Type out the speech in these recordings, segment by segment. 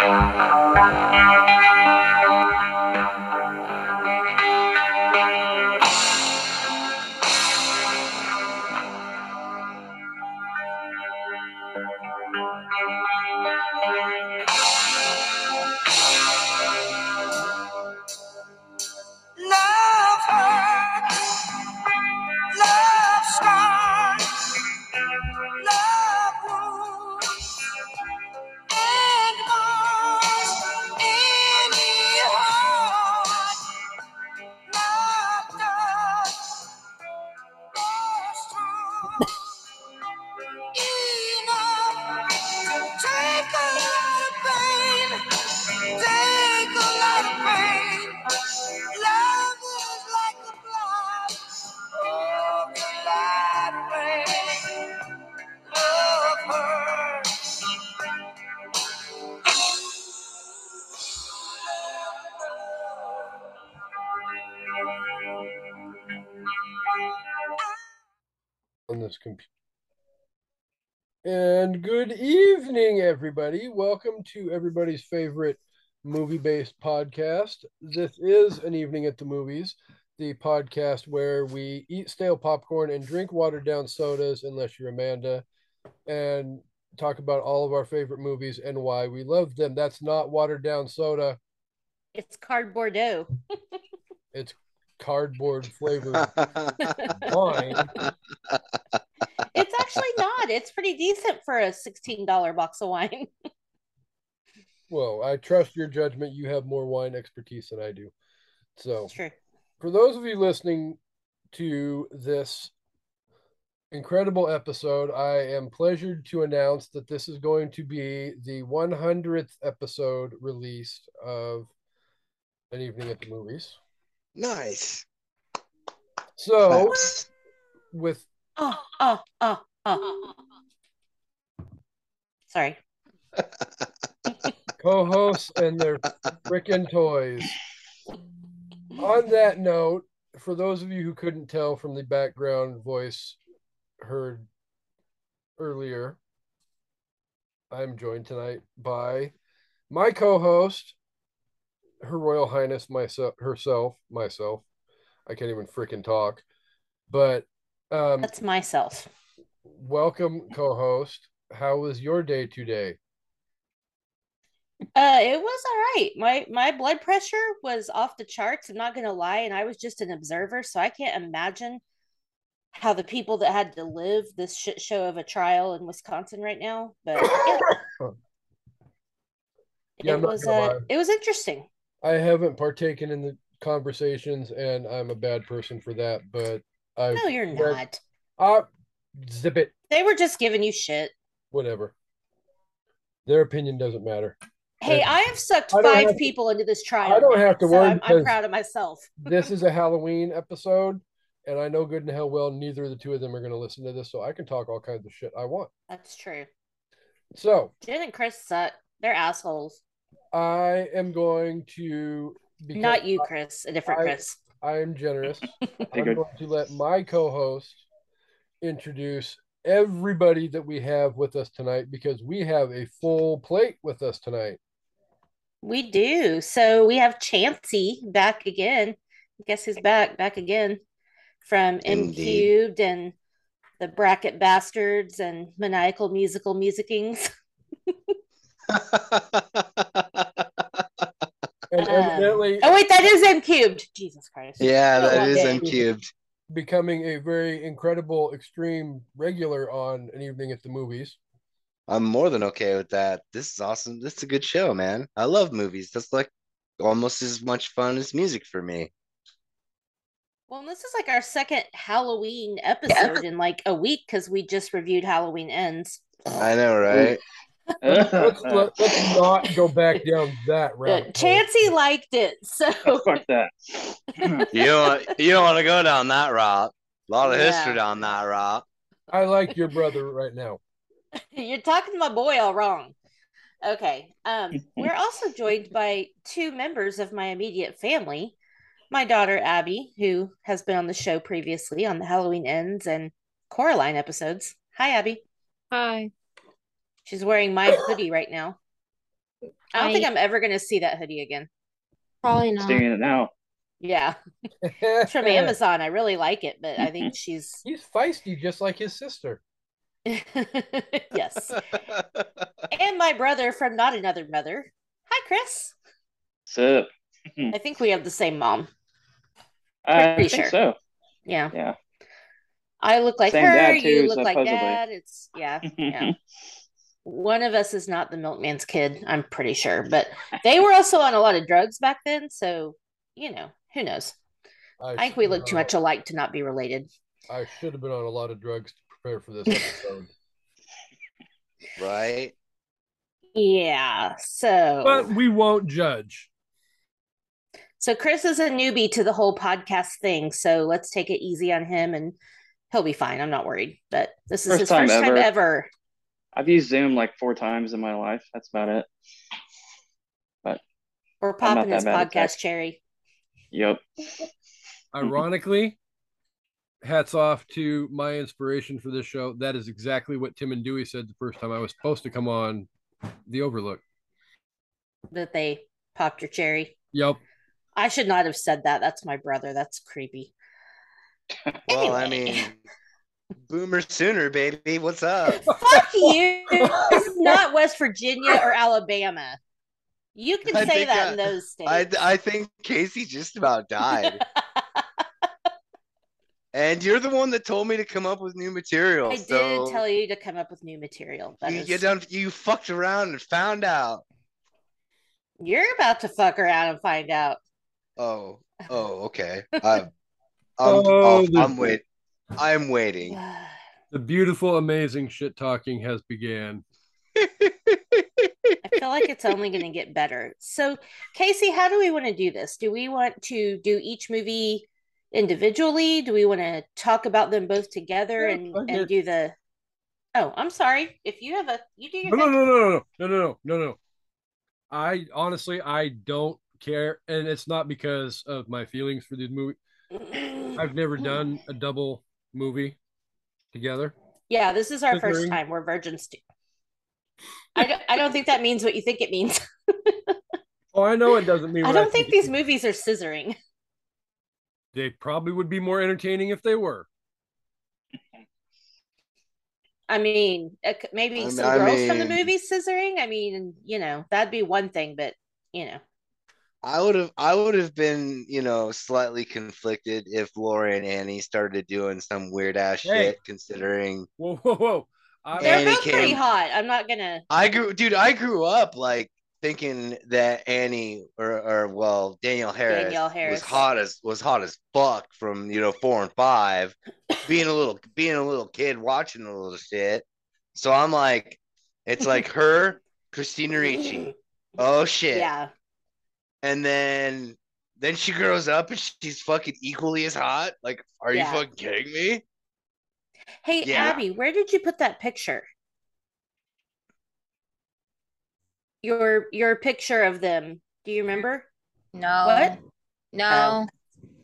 Love everybody. Welcome to everybody's favorite movie based podcast. This is an evening at the movies, the podcast where we eat stale popcorn and drink watered down sodas, unless you're Amanda, and talk about all of our favorite movies and why we love them. That's not watered down soda, It's cardboardo. it's cardboard flavored wine. It's. It's pretty decent for a $16 box of wine. Well, I trust your judgment. You have more wine expertise than I do. So, true. for those of you listening to this incredible episode, I am pleasured to announce that this is going to be the 100th episode released of An Evening at the Movies. nice. So, Claps. with Oh, oh, oh, Sorry. co hosts and their frickin' toys. On that note, for those of you who couldn't tell from the background voice heard earlier, I'm joined tonight by my co-host, Her Royal Highness myself herself, myself. I can't even freaking talk. But um That's myself. Welcome co-host. How was your day today? Uh, it was all right. My my blood pressure was off the charts. I'm not gonna lie, and I was just an observer, so I can't imagine how the people that had to live this shit show of a trial in Wisconsin right now. But yeah, Yeah, it was uh, it was interesting. I haven't partaken in the conversations, and I'm a bad person for that. But I, No, you're not. uh, zip it, They were just giving you shit. whatever. Their opinion doesn't matter. Hey, And I have sucked I five have to- people into this trial. I don't have to so worry I'm, I'm proud of myself. This is a Halloween episode, and I know good and hell well neither of the two of them are going to listen to this, so I can talk all kinds of shit I want. That's true. So Jen and Chris suck. They're assholes. I am going to. Because Not you, Chris. A different I- Chris. I am generous. I'm good. going to let my co-host introduce everybody that we have with us tonight because we have a full plate with us tonight. We do. So we have Chancy back again. I guess he's back? Back again from M Cubed and the Bracket Bastards and Maniacal Musical Musicings. And Um, evidently Oh wait, that is M Cubed. Jesus Christ. yeah, that is okay. M cubed. Becoming a very incredible extreme regular on an evening at the movies. I'm more than okay with that. This is awesome. This is a good show, man. I love movies. That's like almost as much fun as music for me. Well, this is like our second Halloween episode in like a week because we just reviewed Halloween Ends. I know, right? Let's, let, us not go back down that route. rabbit hole. Liked it, so Fuck that. You don't want, you don't want to go down that route. A lot of Yeah. history down that route. I like your brother right now. You're talking to my boy all wrong. Okay. Um, we're also joined by two members of my immediate family. My daughter Abby, who has been on the show previously on the Halloween Ends and Coraline episodes. Hi, Abby. Hi. She's wearing my hoodie right now. I don't I- think I'm ever going to see that hoodie again. Probably not. Seeing it now. Yeah, it's from Amazon. I really like it, but I think she's He's feisty, just like his sister. yes. And my brother from Not Another Mother. Hi, Chris. Sip. I think we have the same mom. I Pretty think sure. so. Yeah. Yeah. I look like Same her. dad, too, you look like supposedly. dad. It's yeah, yeah. One of us is not the milkman's kid. I'm pretty sure, but they were also on a lot of drugs back then. So you know, who knows? I think we look too have much alike to not be related. I should have been on a lot of drugs to prepare for this episode. right? Yeah. So but we won't judge. so Chris is a newbie to the whole podcast thing. So let's take it easy on him, and he'll be fine. I'm not worried. But this is First his time first time ever. Ever. I've used Zoom like four times in my life. That's about it. But we're not popping this bad at tech. podcast cherry. Yep. Ironically, hats off to my inspiration for this show. That is exactly what Tim and Dewey said the first time I was supposed to come on the Overlook. That they popped your cherry. Yep. I should not have said that. That's my brother. That's creepy. Well, I mean, boomer sooner, baby. What's up? Fuck you. This is not West Virginia or Alabama. You can I say that I- in those states. I I think Kasey just about died. and you're the one that told me to come up with new material. I so did tell you to come up with new material. That you, is- you done you fucked around and found out. You're about to fuck around and find out. Oh, oh, okay. I, I'm, Oh, I'm, the- I'm wait. I'm waiting. The beautiful, amazing shit talking has began. I feel like it's only going to get better. So, Kasey, how do we want to do this? Do we want to do each movie individually? Do we want to talk about them both together Yeah, and, and do the? Oh, I'm sorry. If you have a, you do your No, no, no, no, no, no, no, no, no, no. I honestly, I don't care, and it's not because of my feelings for the movie. I've never done a double movie together. Yeah, this is our first time. We're virgins too. I don't, I don't think that means what you think it means. Oh, I know it doesn't mean. I don't think it these movies are scissoring. They probably would be more entertaining if they were. I mean, maybe I mean- some I girls from the mean- movie scissoring. I mean, you know, that'd be one thing, but you know, I would have I would have been, you know, slightly conflicted if Laura and Annie started doing some weird ass Hey. shit considering Whoa, whoa, whoa! I, they're Annie both pretty hot. I'm not gonna. I grew dude, I grew up like thinking that Annie or or well, Daniel Harris, Danielle Harris. was hot as was hot as fuck from, you know, 4 and 5, being a little being a little kid watching a little shit. So I'm like it's like her, Christina Ricci. Oh shit. Yeah, and then then she grows up and she's fucking equally as hot. Like, are Yeah. you fucking kidding me? Hey, Yeah. Abby, where did you put that picture? Your your picture of them. Do you remember? No. What? No.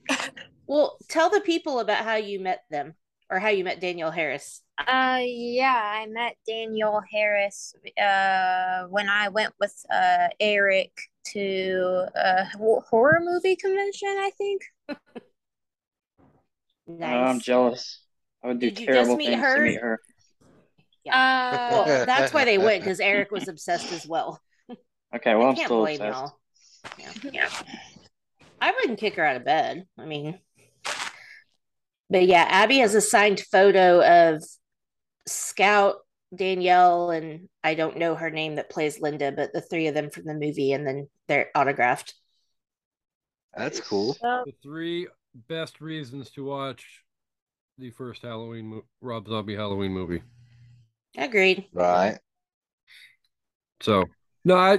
Well, tell the people about how you met them or how you met Danielle Harris. Uh, yeah, I met Danielle Harris uh when I went with uh Eric to a horror movie convention, I think. Nice. Uh, I'm jealous. I would do Did you just terrible meet things her? to meet her. Uh, Well, that's why they went because Eric was obsessed as well. Okay, well, I I'm can't still blame obsessed. y'all. Yeah. yeah. I wouldn't kick her out of bed. I mean, but yeah, Abby has a signed photo of Scout, Danielle, and I don't know her name that plays Linda, but the three of them from the movie, and then they're autographed. That's cool. the three best reasons to watch the first Halloween mo- Rob Zombie Halloween movie. Agreed. Right. So no, I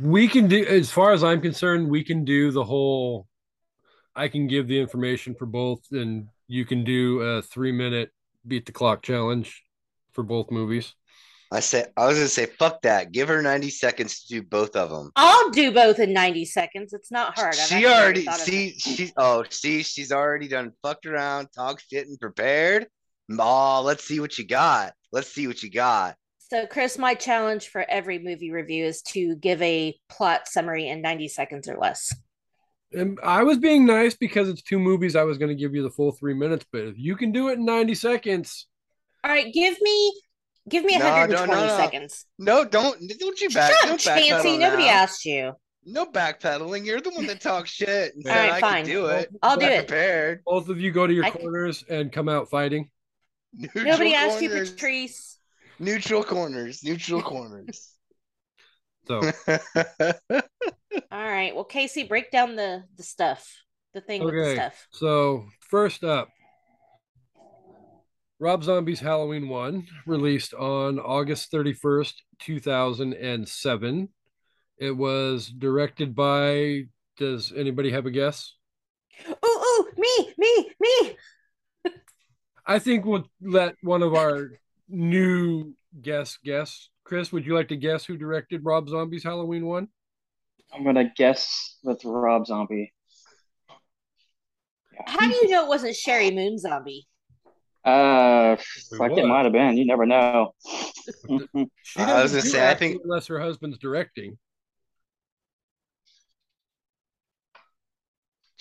we can do as far as I'm concerned, we can do the whole I can give the information for both and you can do a three minute beat the clock challenge for both movies. I say I was gonna say fuck that. Give her 90 seconds to do both of them. I'll do both in 90 seconds. It's not hard. I've She already thought of see she's oh see she's already done fucked around, talk shit and prepared. Oh, let's see what you got. Let's see what you got. So, Chris, my challenge for every movie review is to give a plot summary in 90 seconds or less. And I was being nice because it's two movies. I was going to give you the full three minutes, but if you can do it in 90 seconds, All right, give me give me No, 120 no, no, no. seconds. No, don't don't you back. Shut up, don't Chancy. backpedal Nobody now. asked you. No backpedaling. You're the one that talks shit. And All said right, I fine. can do it. I'll do it. Prepared. both of you go to your I- corners and come out fighting. Neutral Nobody asked you, corners. Patrice. Neutral corners. Neutral corners. So All right. Well, Kasey, break down the the stuff, the thing with the Okay. stuff. So first up, Rob Zombie's Halloween One, released on August thirty first, two thousand and seven. It was directed by. Does anybody have a guess? Ooh, ooh, me, me, me. I think we'll let one of our new guests guess. Chris, would you like to guess who directed Rob Zombie's Halloween One? I'm gonna guess with Rob Zombie. How do you know it wasn't Sheri Moon Zombie? Uh, like was. it might have been. You never know. I was doesn't gonna say, I think- unless her husband's directing.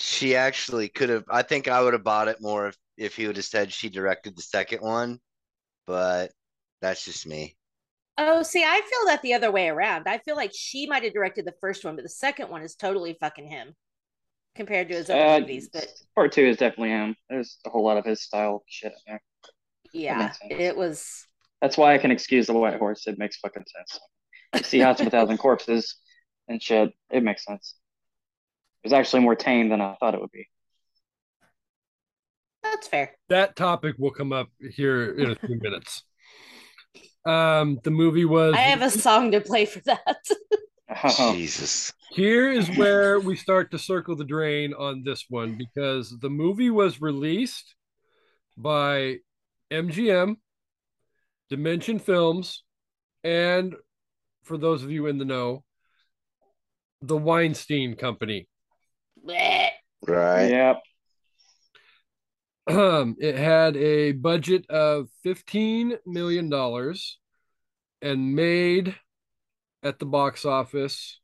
she actually could have. I think I would have bought it more if, if he would have said she directed the second one, but that's just me. Oh, see, I feel that the other way around. I feel like she might have directed the first one, but the second one is totally fucking him compared to his other Uh, movies. But Part two is definitely him. There's a whole lot of his style shit in there. yeah, it was. That's why I can excuse the White Horse. It makes fucking sense. You see House of a Thousand Corpses and shit. It makes sense. It was actually more tame than I thought it would be. That's fair. that topic will come up here in a few minutes. Um, the movie was I have a song to play for that. Oh, Jesus. here is where we start to circle the drain on this one because the movie was released by MGM, Dimension Films, and for those of you in the know, the Weinstein Company. Right. Yep. Um, it had a budget of $15 million and made at the box office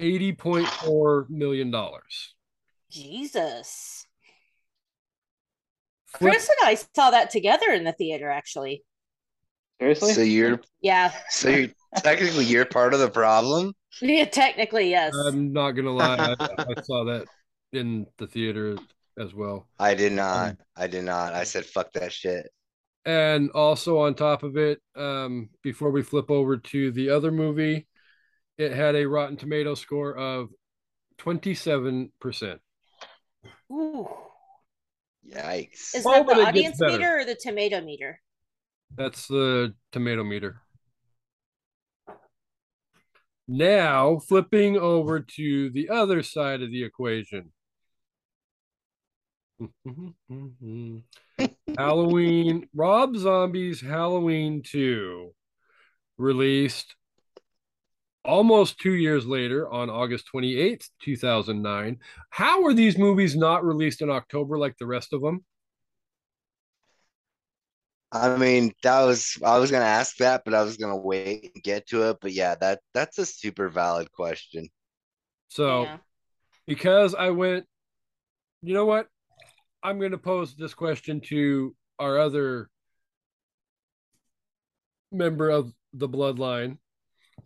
$80.4 million. Jesus. Flip- Chris and I saw that together in the theater, actually. Seriously? So you're Yeah. so you're technically you're part of the problem. Yeah, technically, yes. I'm not going to lie, I, I saw that in the theater as well. I did not. Um, I did not. I said fuck that shit. And also on top of it, um, before we flip over to the other movie, it had a Rotten Tomato score of 27%. Ooh. Yikes. Is Oh, that but the audience meter or the tomato meter? That's the tomato meter. Now, flipping over to the other side of the equation. Mm-hmm. Halloween, Rob Zombie's Halloween 2 released almost two years later on August 28th, 2009. How were these movies not released in October like the rest of them? I mean, that was I was gonna ask that, but I was gonna wait and get to it. But yeah, that that's a super valid question. So, Yeah. because I went, you know what? I'm going to pose this question to our other member of the bloodline.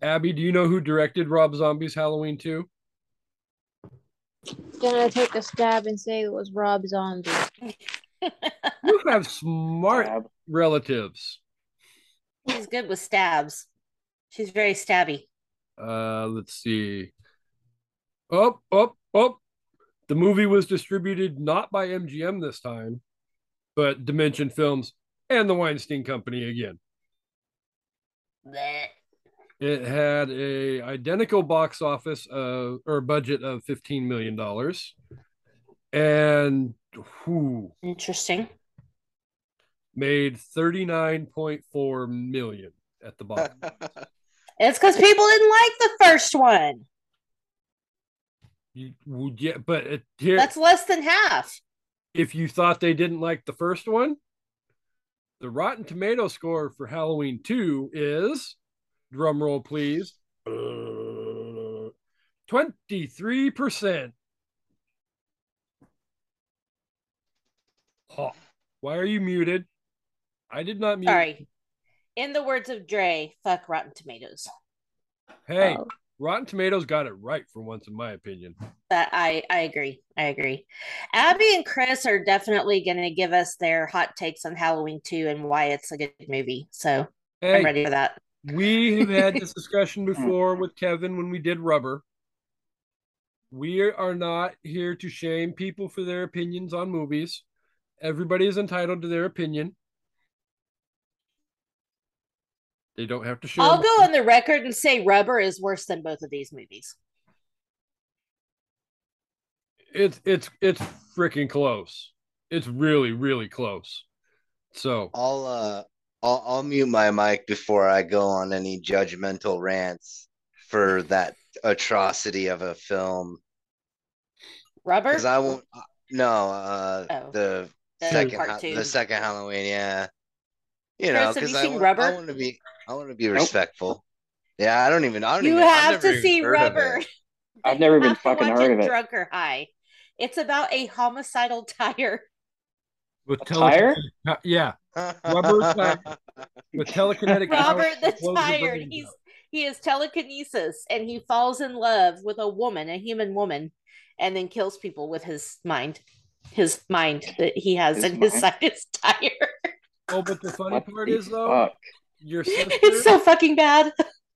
Abby, do you know who directed Rob Zombie's Halloween 2? Gonna take a stab and say it was Rob Zombie. You have smart Stab. relatives. She's good with stabs. She's very stabby. Uh, let's see. Oh, oh, oh. The movie was distributed not by MGM this time, but Dimension Films and the Weinstein Company again. Blech. It had a identical box office uh, or budget of $15 million. And whew, Interesting. made 39.4 million at the box. It's because people didn't like the first one. You, would yeah, but it, here, That's less than half. if you thought they didn't like the first one, The Rotten Tomato score for Halloween 2 is, drum roll please, uh, 23%. Huh. Why are you muted? I did not mute. Sorry. In the words of Dre, fuck Rotten Tomatoes. Hey, Oh. Rotten Tomatoes got it right for once, in my opinion. That I I agree. I agree. Abby and Chris are definitely going to give us their hot takes on Halloween 2 and why it's a good movie. So I'm ready for that. we have had this discussion before with Kevin when we did Rubber. We are not here to shame people for their opinions on movies. Everybody is entitled to their opinion. They don't have to share. I'll mine. go on the record and say Rubber is worse than both of these movies. It's it's it's freaking close. It's really really close. So I'll uh I'll I'll mute my mic before I go on any judgmental rants for that atrocity of a film Rubber? because I won't. uh, No, uh, Oh. the The second ha- the second Halloween, yeah. You know, Chris, have because you I, Rubber? I want to be I want to be respectful. Yeah, I don't even. I don't you even. I've to see heard Rubber. I've never You even have to fucking heard of it. Drunk or high. It's about a homicidal tire. with A tire? Uh, yeah, Rubber tire. with telekinetic Robert the to close Tired. He's out. he is telekinesis and he falls in love with a woman, a human woman, and then kills people with his mind. His mind that he has His in his mind? side his tire. Oh, but the funny What part the is though, fuck? Your sister it's so fucking bad.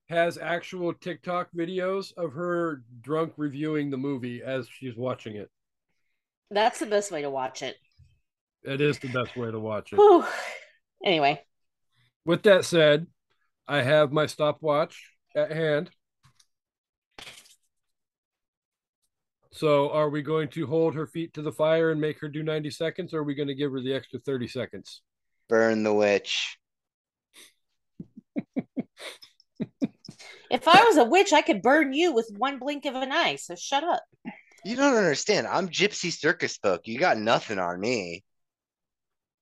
has actual TikTok videos of her drunk reviewing the movie as she's watching it. That's the best way to watch it. It is the best way to watch it. Whew. Anyway, With that said, I have my stopwatch at hand. So, are we going to hold her feet to the fire and make her do 90 seconds, or are we going to give her the extra 30 seconds? Burn the witch. If I was a witch, I could burn you with one blink of an eye. So shut up. You don't understand. I'm Gypsy Circus folk. You got nothing on me.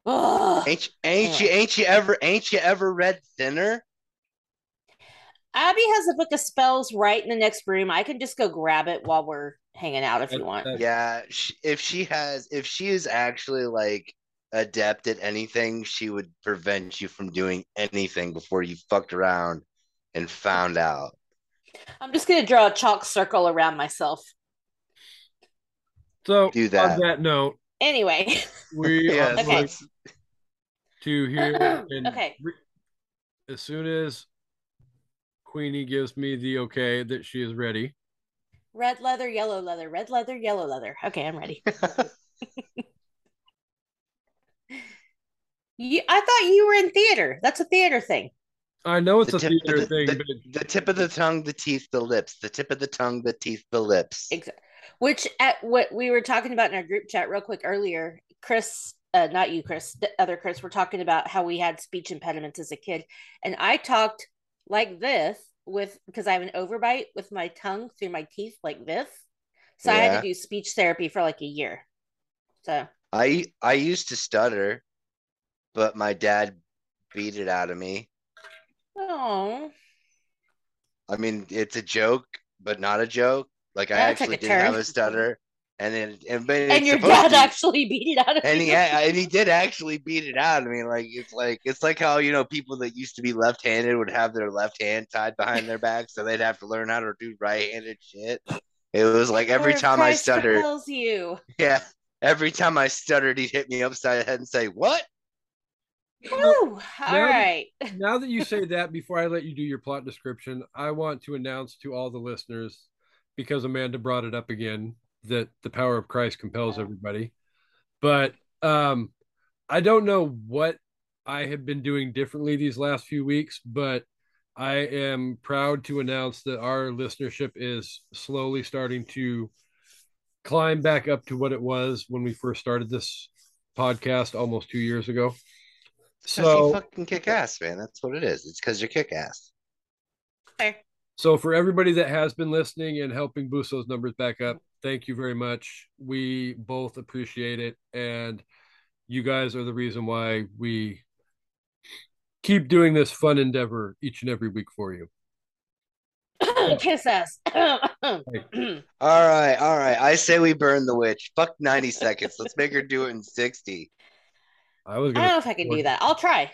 Ugh. Ain't you, ain't you ain't you ever ain't you ever read Thinner? Abby has a book of spells right in the next room. I can just go grab it while we're hanging out if you want. Yeah, if she has if she is actually like adept at anything, she would prevent you from doing anything before you fucked around and found out. I'm just gonna draw a chalk circle around myself. So, Do that. on that note, Anyway, we Yeah, are Okay. to hear. And Okay. re- as soon as Queenie gives me the okay that she is ready, red leather, yellow leather, red leather, yellow leather. Okay, I'm ready. You, I thought you were in theater. That's a theater thing. I know it's The a tip, theater the, thing, the- but the tip of the tongue, the teeth, the lips. The tip of the tongue, the teeth, the lips. Ex- Which at what we were talking about in our group chat real quick earlier, Chris, uh, not you, Chris, the other Chris, were talking about how we had speech impediments as a kid, and I talked like this with because I have an overbite with my tongue through my teeth like this, so I had to do speech therapy for like a year. So I I used to stutter, but my dad beat it out of me. Oh, I mean, it's a joke, but not a joke. Like I That took actually did turn. have a stutter, and then and, but and your dad actually beat it out of and you. he and he did actually beat it out. I mean, like it's like it's like how you know people that used to be left-handed would have their left hand tied behind their back, so they'd have to learn how to do right-handed shit. It was like every Lord time I Christ stuttered, propels you. yeah, every time I stuttered, he'd hit me upside the head and say, "What?" Woo! All Now- right. now that you say that, before I let you do your plot description, I want to announce to all the listeners, because Amanda brought it up again, that the power of Christ compels everybody. But um, I don't know what I have been doing differently these last few weeks, but I am proud to announce that our listenership is slowly starting to climb back up to what it was when we first started this podcast almost two years ago. Because So you fucking kick ass, man. That's what it is. It's because you're kick ass. Fair. So for everybody that has been listening and helping boost those numbers back up, thank you very much. We both appreciate it and you guys are the reason why we keep doing this fun endeavor each and every week for you. Kiss us. All right, all right. I say we burn the witch. Fuck 90 seconds. Let's make her do it in 60. I was gonna don't know if I can do that. I'll try.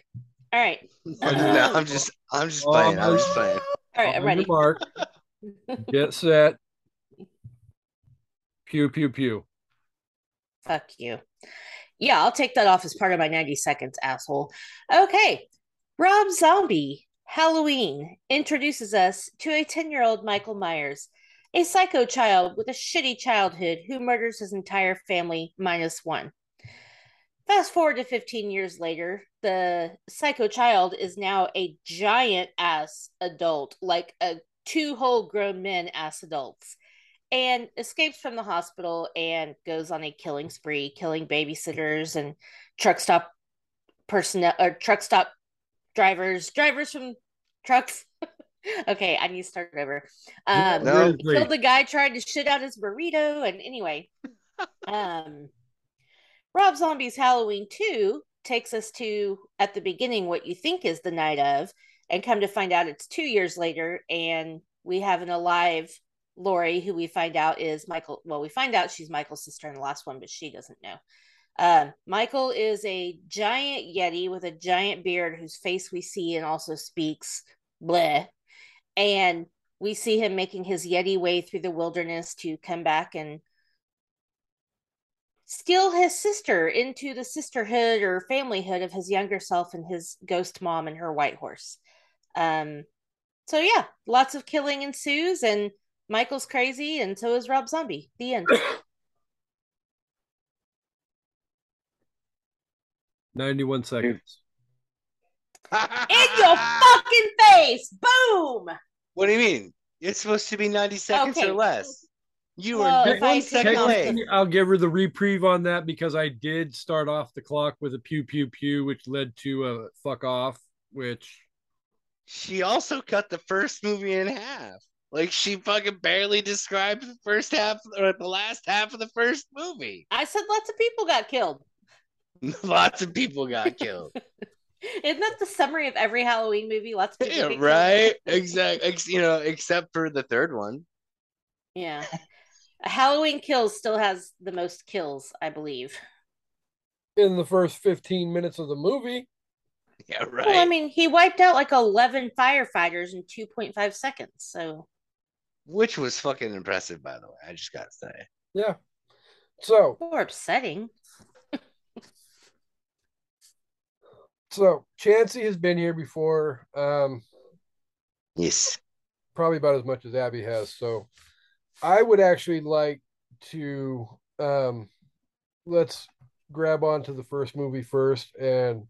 All right. no, I'm just I'm just playing. I'm just playing. All right, I'm ready. Mark. Get set. Pew pew pew. Fuck you. Yeah, I'll take that off as part of my 90 seconds, asshole. Okay. Rob Zombie, Halloween, introduces us to a 10 year old Michael Myers, a psycho child with a shitty childhood who murders his entire family minus one. Fast forward to 15 years later, the psycho child is now a giant ass adult, like a two whole grown men ass adults and escapes from the hospital and goes on a killing spree, killing babysitters and truck stop personnel or truck stop drivers, drivers from trucks. okay, I need to start over. Um, No. Really killed the guy trying to shit out his burrito, and anyway, um, Rob Zombie's Halloween Two takes us to at the beginning what you think is the night of, and come to find out it's two years later, and we have an alive Laurie, who we find out is Michael. Well, we find out she's Michael's sister in the last one, but she doesn't know. Um, Michael is a giant Yeti with a giant beard whose face we see and also speaks. Bleh. And we see him making his Yeti way through the wilderness to come back and steal his sister into the sisterhood or familyhood of his younger self and his ghost mom and her white horse. Um, so yeah, lots of killing ensues, and Michael's crazy, and so is Rob Zombie. The end. 91 seconds. In your fucking face! Boom! What do you mean? It's supposed to be 90 seconds Okay. or less. You Well, were if I one take second off late. the- I'll give her the reprieve on that because I did start off the clock with a pew pew pew, which led to a fuck off, which She also cut the first movie in half. Like she fucking barely described the first half or the last half of the first movie. I said lots of people got killed. Lots of people got killed. Isn't that the summary of every Halloween movie? Lots of people yeah, right? Exactly. You know, except for the third one. Yeah. Halloween Kills still has the most kills, I believe. in the first 15 minutes of the movie, Yeah, right. Well, I mean, he wiped out like 11 firefighters in 2.5 seconds. So, Which was fucking impressive, by the way. I just gotta say. yeah. So, more upsetting. so Chancy has been here before, um, Yes. probably about as much as Abby has. So, I would actually like to um, let's grab onto the first movie first, and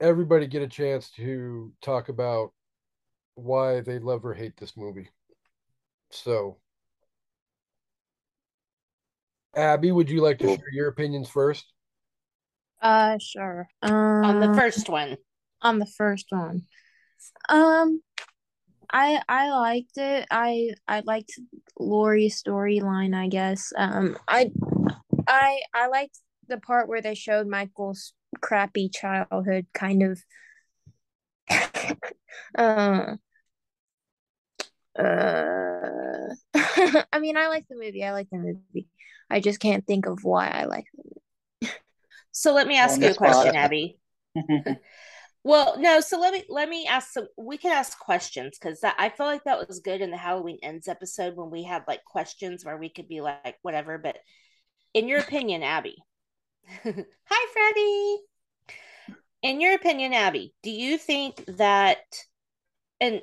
everybody get a chance to talk about why they love or hate this movie. So, Abby, would you like to share your opinions first? Uh, sure. Um, On the first one. on the first one. Um, I I liked it. I I liked Laurie's storyline. I guess. Um, I I I liked the part where they showed Michael's crappy childhood, kind of. uh. Uh, I mean, I like the movie. I like the movie. I just can't think of why I like it. So let me ask On you a question, spot. Abby. Well, no, so let me let me ask some we can ask questions because I feel like that was good in the Halloween ends episode when we had like questions where we could be like whatever, but in your opinion, Abby. Hi Freddie. In your opinion, Abby, do you think that and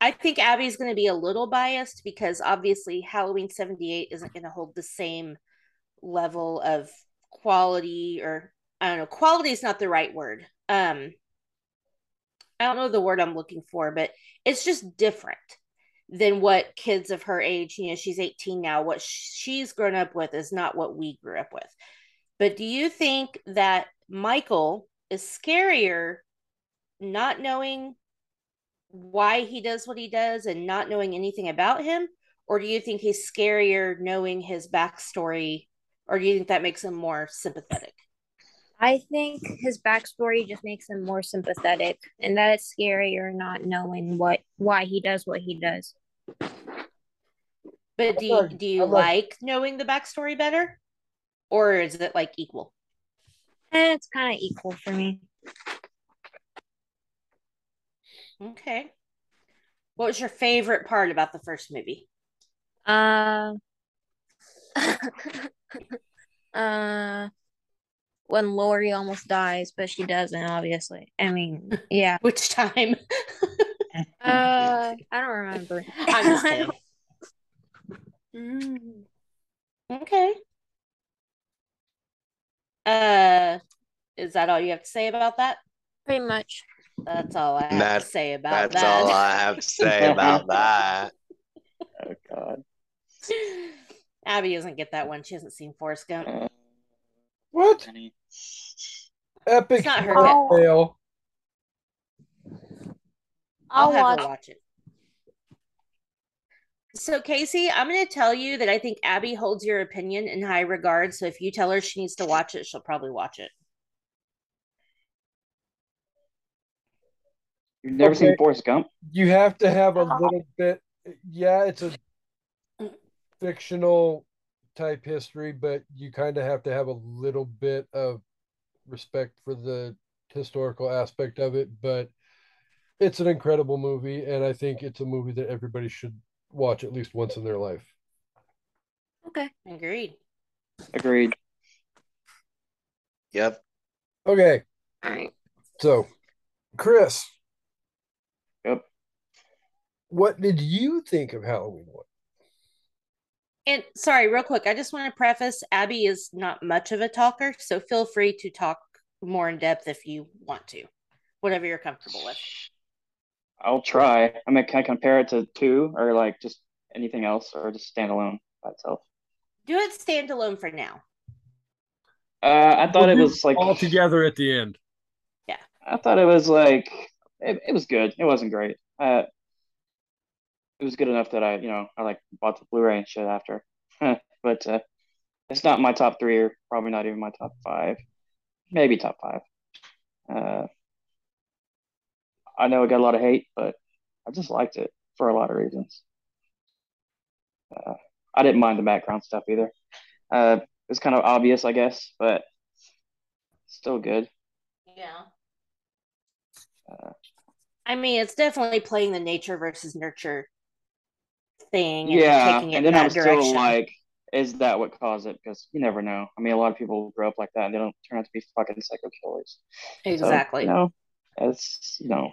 I think Abby's going to be a little biased because obviously Halloween 78 isn't going to hold the same level of quality or I don't know, quality is not the right word. Um I don't know the word I'm looking for, but it's just different than what kids of her age, you know, she's 18 now, what she's grown up with is not what we grew up with. But do you think that Michael is scarier not knowing why he does what he does and not knowing anything about him? Or do you think he's scarier knowing his backstory? Or do you think that makes him more sympathetic? I think his backstory just makes him more sympathetic, and that it's scarier not knowing what why he does what he does. But do you, like- do you like- like knowing the backstory better? Or is it like equal? And it's kind of equal for me. Okay. What was your favorite part about the first movie? Uh, uh, when Laurie almost dies, but she doesn't, obviously. I mean, yeah. Which time? Uh, I don't remember. I'm just kidding. Mm. Okay. Uh, is that all you have to say about that? Pretty much. That's all I have That- to say about That's that. That's all I have to say about that. Oh God. Abby doesn't get that one. She hasn't seen Forrest Gump. What? Penny. Epic It's not her fail. I'll, I'll have watch. her watch it. So, Kasey, I'm going to tell you that I think Abby holds your opinion in high regard. So, if you tell her she needs to watch it, she'll probably watch it. You've never Okay. seen Forrest Gump? You have to have a uh-huh. little bit. Yeah, it's a mm. fictional type history, but you kind of have to have a little bit of respect for the historical aspect of it. But it's an incredible movie, and I think it's a movie that everybody should watch at least once in their life. Okay. Agreed. Agreed. Yep. Okay, All right. so Chris, Yep. what did you think of Halloween one? And sorry, real quick, I just want to preface Abby is not much of a talker. So, feel free to talk more in depth if you want to, whatever you're comfortable with. I'll try. I mean, can I compare it to two or like just anything else or just standalone by itself? Do it standalone for now. Uh, I thought it We'll do was like all together at the end. Yeah. I thought it was like it, it was good. It wasn't great. Uh, it was good enough that I, you know, I like bought the Blu-ray and shit after. but uh, it's not my top three, or probably not even my top five. Maybe top five. Uh, I know it got a lot of hate, but I just liked it for a lot of reasons. Uh, I didn't mind the background stuff either. Uh, it's kind of obvious, I guess, but still good. Yeah. Uh, I mean, it's definitely playing the nature versus nurture thing and yeah, taking it and then that I'm still like, is that what caused it? Because you never know. I mean, a lot of people grow up like that and they don't turn out to be fucking psycho killers. So, exactly. you know, it's you know,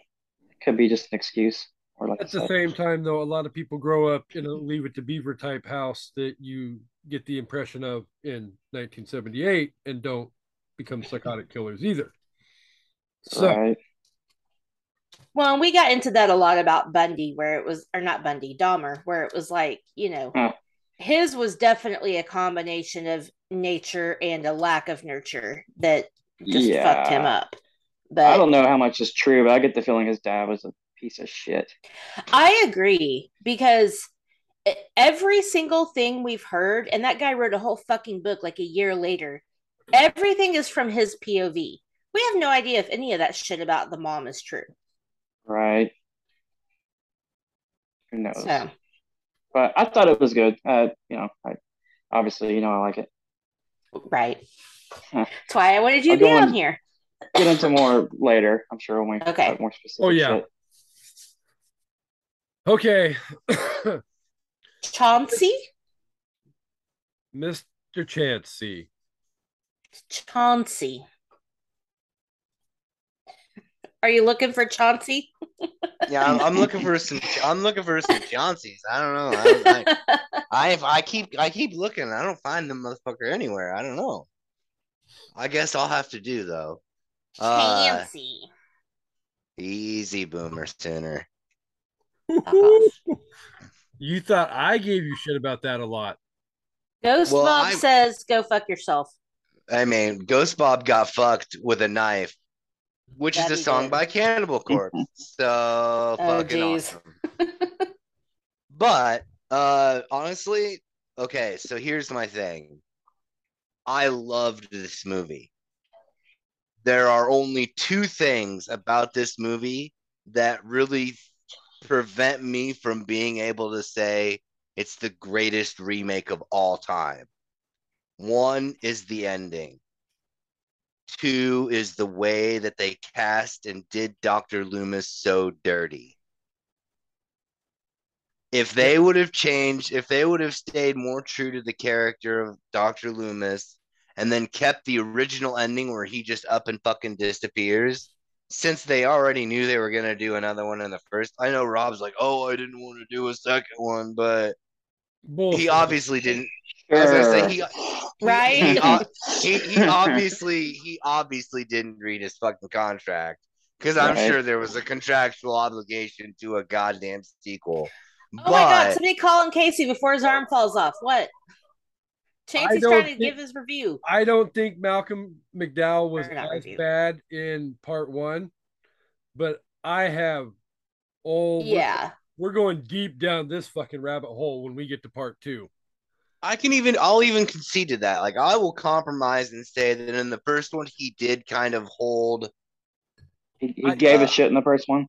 it could be just an excuse or like At the same time, though, a lot of people grow up in a Leave It to Beaver type house that you get the impression of in 1978 and don't become psychotic killers either. So, right. Well, we got into that a lot about Bundy, where it was, or not Bundy, Dahmer, where it was like, you know, Huh. his was definitely a combination of nature and a lack of nurture that just fucked him up. But I don't know how much is true, but I get the feeling his dad was a piece of shit. I agree because every single thing we've heard, and that guy wrote a whole fucking book like a year later, everything is from his POV. We have no idea if any of that shit about the mom is true. Right. Who knows? So, But I thought it was good. Uh, you know, I obviously, you know, I like it. right. Huh. That's why I wanted you to be on on- here. Get into more later, I'm sure, when we Okay. have more specific Oh, yeah. shit. okay, Chauncey? Mr. Chansey. Chauncey. Are you looking for Chauncey? Yeah, I'm, I'm looking for some. I'm looking for some Johnsons. I don't know. I, I, I, I keep I keep looking. I don't find the motherfucker anywhere. I don't know. I guess I'll have to do though. Uh, Chauncey. easy boomer sooner. You thought I gave you shit about that a lot. Ghost Well, Bob I'm- says, "Go fuck yourself." I mean, Ghost Bob got fucked with a knife, which is a song did. by Cannibal Corpse. So fucking jeez. awesome. But uh honestly, okay, so here's my thing. I loved this movie. there are only two things about this movie that really prevent me from being able to say it's the greatest remake of all time. One is the ending. Two is the way that they cast and did Dr. Loomis so dirty. If they would have changed, if they would have stayed more true to the character of Dr. Loomis and then kept the original ending where he just up and fucking disappears, since they already knew they were going to do another one in the first, I know Rob's like, oh, I didn't want to do a second one, but Bullshit. he obviously didn't. I say he, Right? He, he, he obviously he obviously didn't read his fucking contract because I'm Right. sure there was a contractual obligation to a goddamn sequel. Oh my god, But somebody call him Kasey before his arm falls off. What? Chancy's don't trying to think- give his review. I don't think Malcolm McDowell was as review. bad in part one, but I have. Oh, we're- Yeah. we're going deep down this fucking rabbit hole when we get to part two. I can even I'll even concede to that. Like I will compromise and say that in the first one he did kind of hold He, he I- gave uh, a shit in the first one.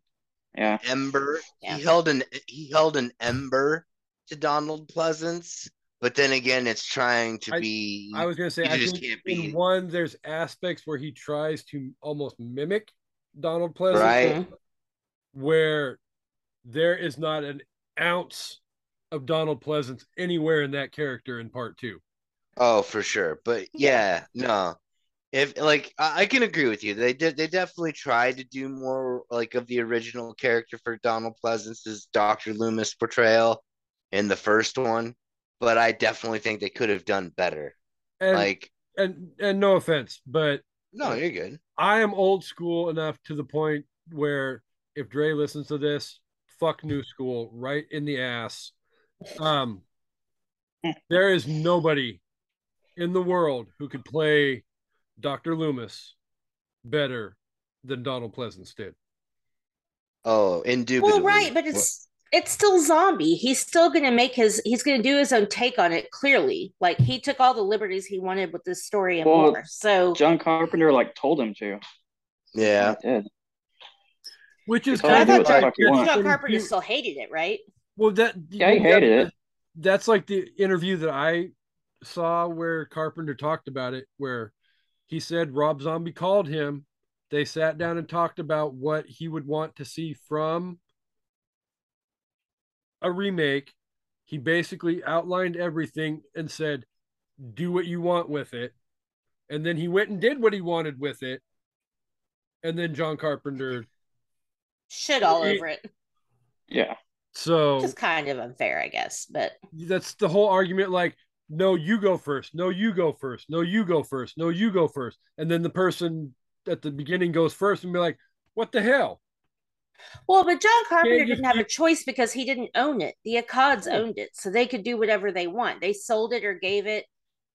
Yeah. ember. Yeah. He held an he held an ember to Donald Pleasence, but then again, it's trying to I- be. I was gonna say I just think can't in beat- one there's aspects where he tries to almost mimic Donald Pleasence, Right. Mhm. where there is not an ounce of Donald Pleasence anywhere in that character in part two. Oh, for sure. But yeah, no. If like I, I can agree with you. They did they definitely tried to do more like of the original character for Donald Pleasence's Dr. Loomis portrayal in the first one, but I definitely think they could have done better. And like and and no offense, but no, you're good. I am old school enough to the point where if Dre listens to this, fuck new school right in the ass. Um, there is nobody in the world who could play Dr. Loomis better than Donald Pleasence did. Oh, indubitably. Well, right, but it's it's still zombie. He's still gonna make his he's gonna do his own take on it, clearly. Like he took all the liberties he wanted with this story and Well, more. So John Carpenter like told him to. yeah. He did. Which is I him to do kind thought of the fuck he wants. John Carpenter still hated it, right? Well that Yeah, he hated it. That's like the interview that I saw where Carpenter talked about it, where he said Rob Zombie called him. They sat down and talked about what he would want to see from a remake. He basically outlined everything and said, Do what you want with it. And then he went and did what he wanted with it. And then John Carpenter. Shit all He- over it. Yeah. So is kind of unfair, I guess. But that's the whole argument like no you go first no you go first no you go first no you go first and then the person at the beginning goes first and be like what the hell well, but John Carpenter just didn't have a choice because he didn't own it. The Akkads Yeah. owned it, so they could do whatever they want. They sold it or gave it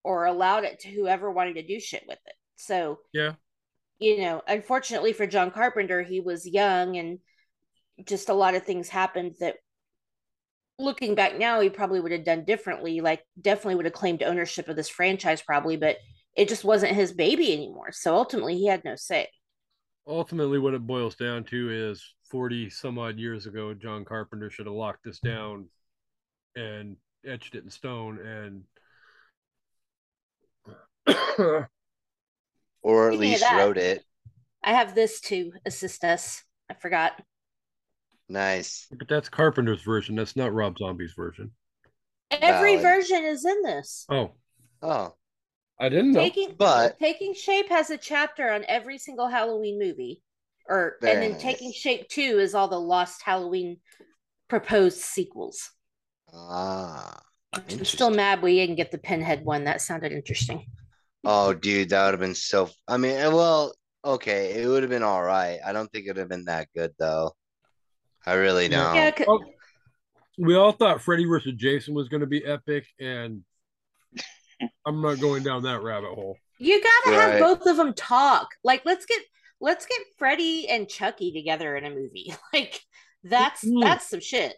or allowed it to whoever wanted to do shit with it. So yeah you know, unfortunately for John Carpenter, he was young and just a lot of things happened that looking back now, he probably would have done differently. Like, definitely would have claimed ownership of this franchise, probably, but it just wasn't his baby anymore. So ultimately, he had no say. ultimately what it boils down to is 40 some odd years ago john carpenter should have locked this down and etched it in stone and Or at Speaking least that- wrote it. I have this to assist us. I forgot. Nice. but that's carpenter's version that's not rob zombie's version Every Valid. version is in this. oh Oh, i didn't know Taking but Taking Shape has a chapter on every single Halloween movie. Or Very and then nice. Taking Shape 2 is all the lost Halloween proposed sequels. ah, I'm still mad we didn't get the Pinhead one. That sounded interesting. oh, dude, that would have been so. I mean, well, okay, it would have been all right. I don't think it would have been that good though. I really Yeah. don't. Yeah, 'cause- Oh, we all thought freddy versus jason was going to be epic and i'm not going down that rabbit hole you gotta have both of them talk. Like let's get let's get Freddy and Chucky together in a movie. Like that's Mm. that's some shit.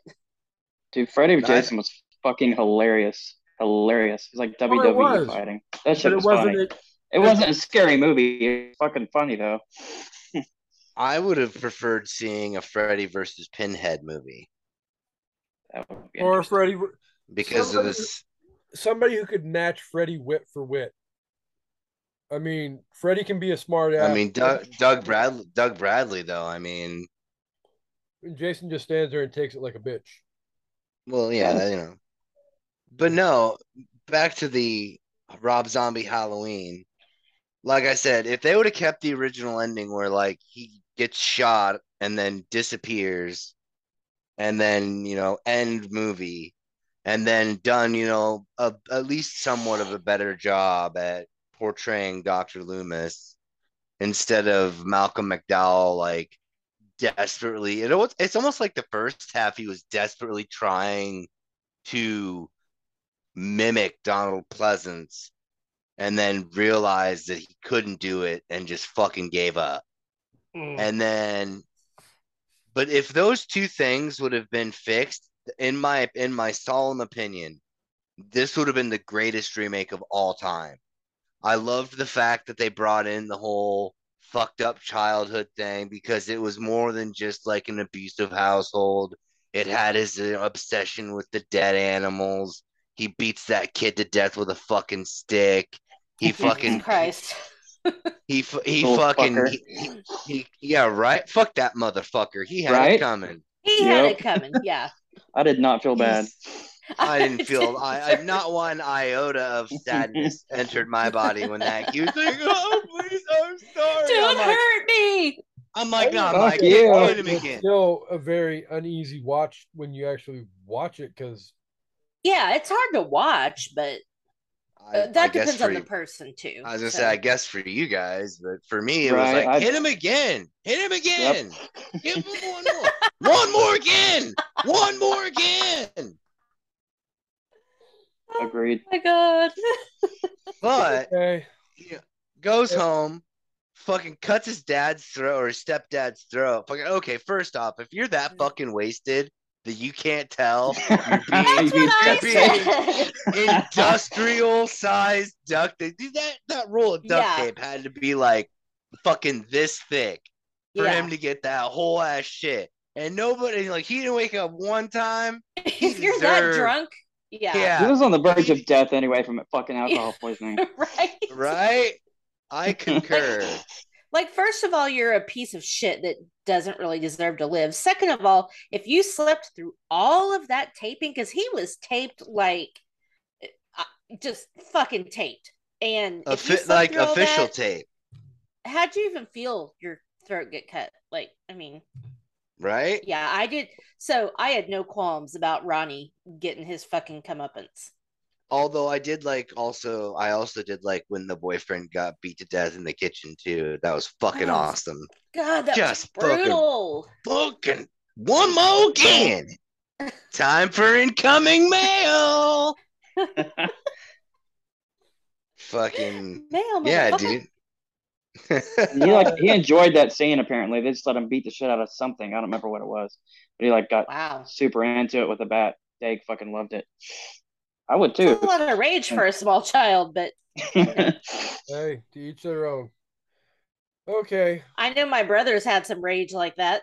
Dude, Freddy Nice. Jason was fucking hilarious. Hilarious. It's like Oh, it WWE was. fighting. That but shit it was wasn't funny. it, It wasn't a scary movie. It was fucking funny though. I would have preferred seeing a Freddy versus Pinhead movie That would be Or. Freddy, because of Somebody- this. somebody who could match Freddy wit for wit. I mean, Freddy can be a smart ass. I mean, Doug, Doug Bradley. Doug Bradley, though. I mean, Jason just stands there and takes it like a bitch. well, yeah, you know. But no, back to the Rob Zombie Halloween. Like I said, if they would have kept the original ending where like he gets shot and then disappears, and then you know end movie, and then done you know a, at least somewhat of a better job at portraying Dr. Loomis instead of Malcolm McDowell like desperately it was it's almost like the first half he was desperately trying to mimic Donald Pleasence and then realized that he couldn't do it and just fucking gave up. And then but if those two things would have been fixed in my in my solemn opinion, this would have been the greatest remake of all time. I loved the fact that they brought in the whole fucked up childhood thing because it was more than just like an abusive household. It had his uh, obsession with the dead animals. He beats that kid to death with a fucking stick. He fucking Christ. he he Little fucking he, he, he- yeah right. Fuck that motherfucker. He had Right? it coming. He had Yep. it coming. Yeah. I did not feel bad. I didn't feel I, I not one iota of sadness entered my body when that he was like, "Oh, please, I'm sorry." Don't I'm like, hurt me. I'm like, no, I'm Fuck like, you. hit him It's again. still a very uneasy watch when you actually watch it because Yeah, it's hard to watch, but I- uh, I that depends on for- the person too. I was gonna so. say, I guess for you guys, but for me, it Right, was like, I- hit him again, hit him again, give him one more, one more again, one more again. Agreed. Oh my god. But okay, he goes Yeah. home, fucking cuts his dad's throat or his stepdad's throat. Fucking okay. First off, if you're that fucking wasted that you can't tell, you're being That's what I being said. industrial sized duct tape. Dude, That that roll of duct Yeah. tape had to be like fucking this thick for yeah. him to get that whole ass shit. And nobody like he didn't wake up one time. if you're that drunk, yeah. Yeah. He was on the verge of death anyway from fucking alcohol poisoning. right. Right? I concur. Like, first of all, you're a piece of shit that doesn't really deserve to live. Second of all, if you slept through all of that taping, because he was taped like uh, just fucking taped, and Offi- like official that, tape, how'd you even feel your throat get cut? Like, I mean, right? yeah, I did. So I had no qualms about Ronnie getting his fucking comeuppance. Although I did like also I also did like when the boyfriend got beat to death in the kitchen too. That was fucking Oh. awesome. God, that Just was brutal. Fucking one more again. Time for incoming mail. Fucking Mail, yeah, motherfucker. dude. he like he enjoyed that scene apparently. They just let him beat the shit out of something. I don't remember what it was. But he like got Wow. super into it with a bat. Daeg fucking loved it. I would It's too. a lot of rage for a small child, but hey, to each their own. Okay, I know my brothers had some rage like that.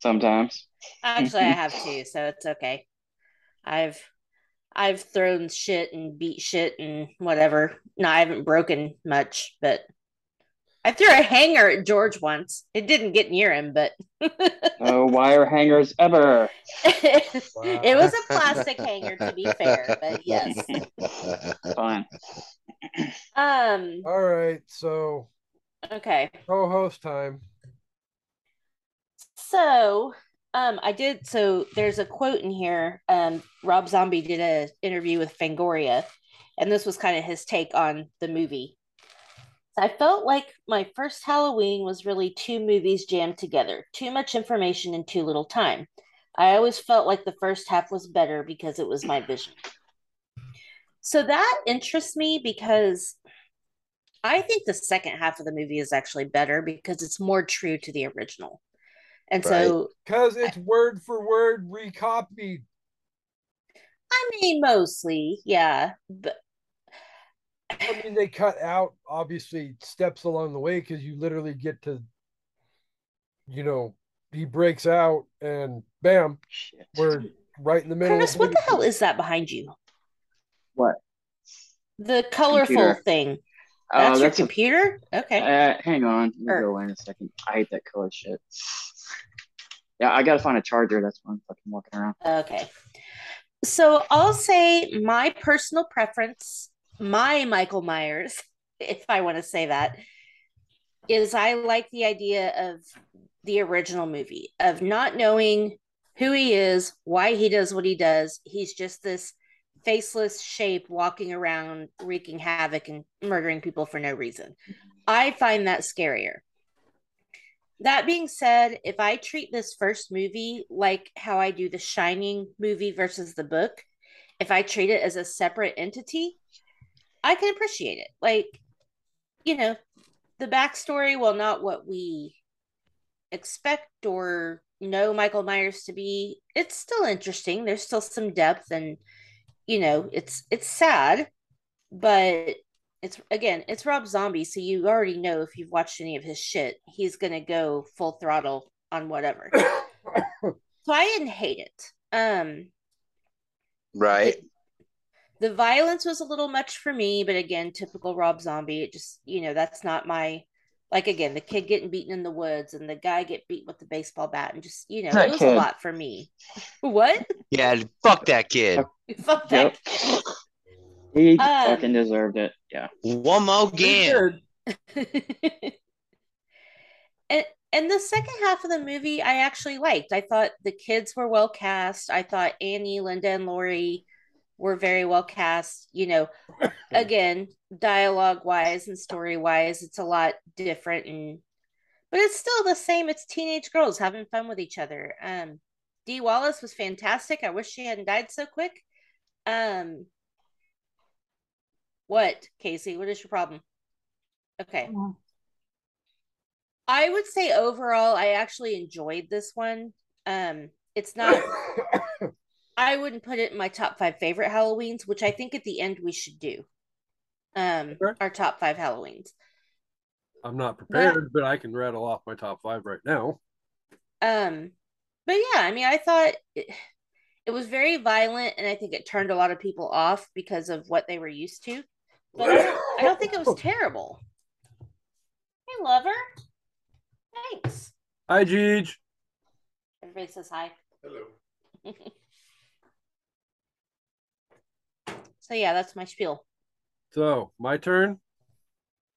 Sometimes. Actually, I have too, so it's okay. I've I've thrown shit and beat shit and whatever. No, I haven't broken much, but I threw a hanger at George once. It didn't get near him, but No wire hangers ever. it was a plastic hanger to be fair, but yes. Fine. Um all right. So okay. co-host time. So, um, I did. So there's a quote in here. Um, Rob Zombie did a interview with Fangoria, and this was kind of his take on the movie. I felt like my first Halloween was really two movies jammed together, too much information in too little time. I always felt like the first half was better because it was my vision. So that interests me because I think the second half of the movie is actually better because it's more true to the original. And so Because it's word for word recopied. I mean, mostly, yeah. But I mean, they cut out obviously steps along the way because you literally get to, you know, he breaks out and bam, Shit. we're right in the middle. Chris, of what the hell is that behind you? What? The colorful Computer. thing. Oh, That's your that's a computer? Okay. Uh, hang on, let me Or- go in a second. I hate that color shit. Yeah, I gotta find a charger. That's why I'm fucking walking around. Okay. So I'll say my personal preference, my Michael Myers, if I want to say that, is I like the idea of the original movie, of not knowing who he is, why he does what he does. He's just this faceless shape walking around wreaking havoc and murdering people for no reason. I find that scarier. That being said, if I treat this first movie like how I do the Shining movie versus the book, if I treat it as a separate entity, I can appreciate it. Like, you know, the backstory, well, not what we expect or know Michael Myers to be, it's still interesting. There's still some depth and you know, it's it's sad, but it's again, it's Rob Zombie, so you already know if you've watched any of his shit, he's gonna go full throttle on whatever. so I didn't hate it. Um Right. The violence was a little much for me, but again, typical Rob Zombie. It just, you know, that's not my like again, the kid getting beaten in the woods and the guy get beat with the baseball bat and just, you know, That it was kid. a lot for me. What? Yeah. Fuck that kid. Fuck Yep. that kid. He Um, fucking deserved it. Yeah. One more again. and and the second half of the movie I actually liked. I thought the kids were well cast. I thought Annie, Linda, and Laurie were very well cast. You know, again, dialogue wise and story wise, it's a lot different and but it's still the same. It's teenage girls having fun with each other. Um Dee Wallace was fantastic. I wish she hadn't died so quick. Um what, Kasey? What is your problem? Okay. I would say overall, I actually enjoyed this one. Um, it's not. I wouldn't put it in my top five favorite Halloweens, which I think at the end we should do. Um, Okay. our top five Halloweens. I'm not prepared, but I can rattle off my top five right now. Um, but yeah, I mean, I thought it, it was very violent, and I think it turned a lot of people off because of what they were used to. But I don't, I don't think it was terrible. Hey, lover. Thanks. Hi, Jeej. Everybody says hi. Hello. So yeah, that's my spiel. So my turn.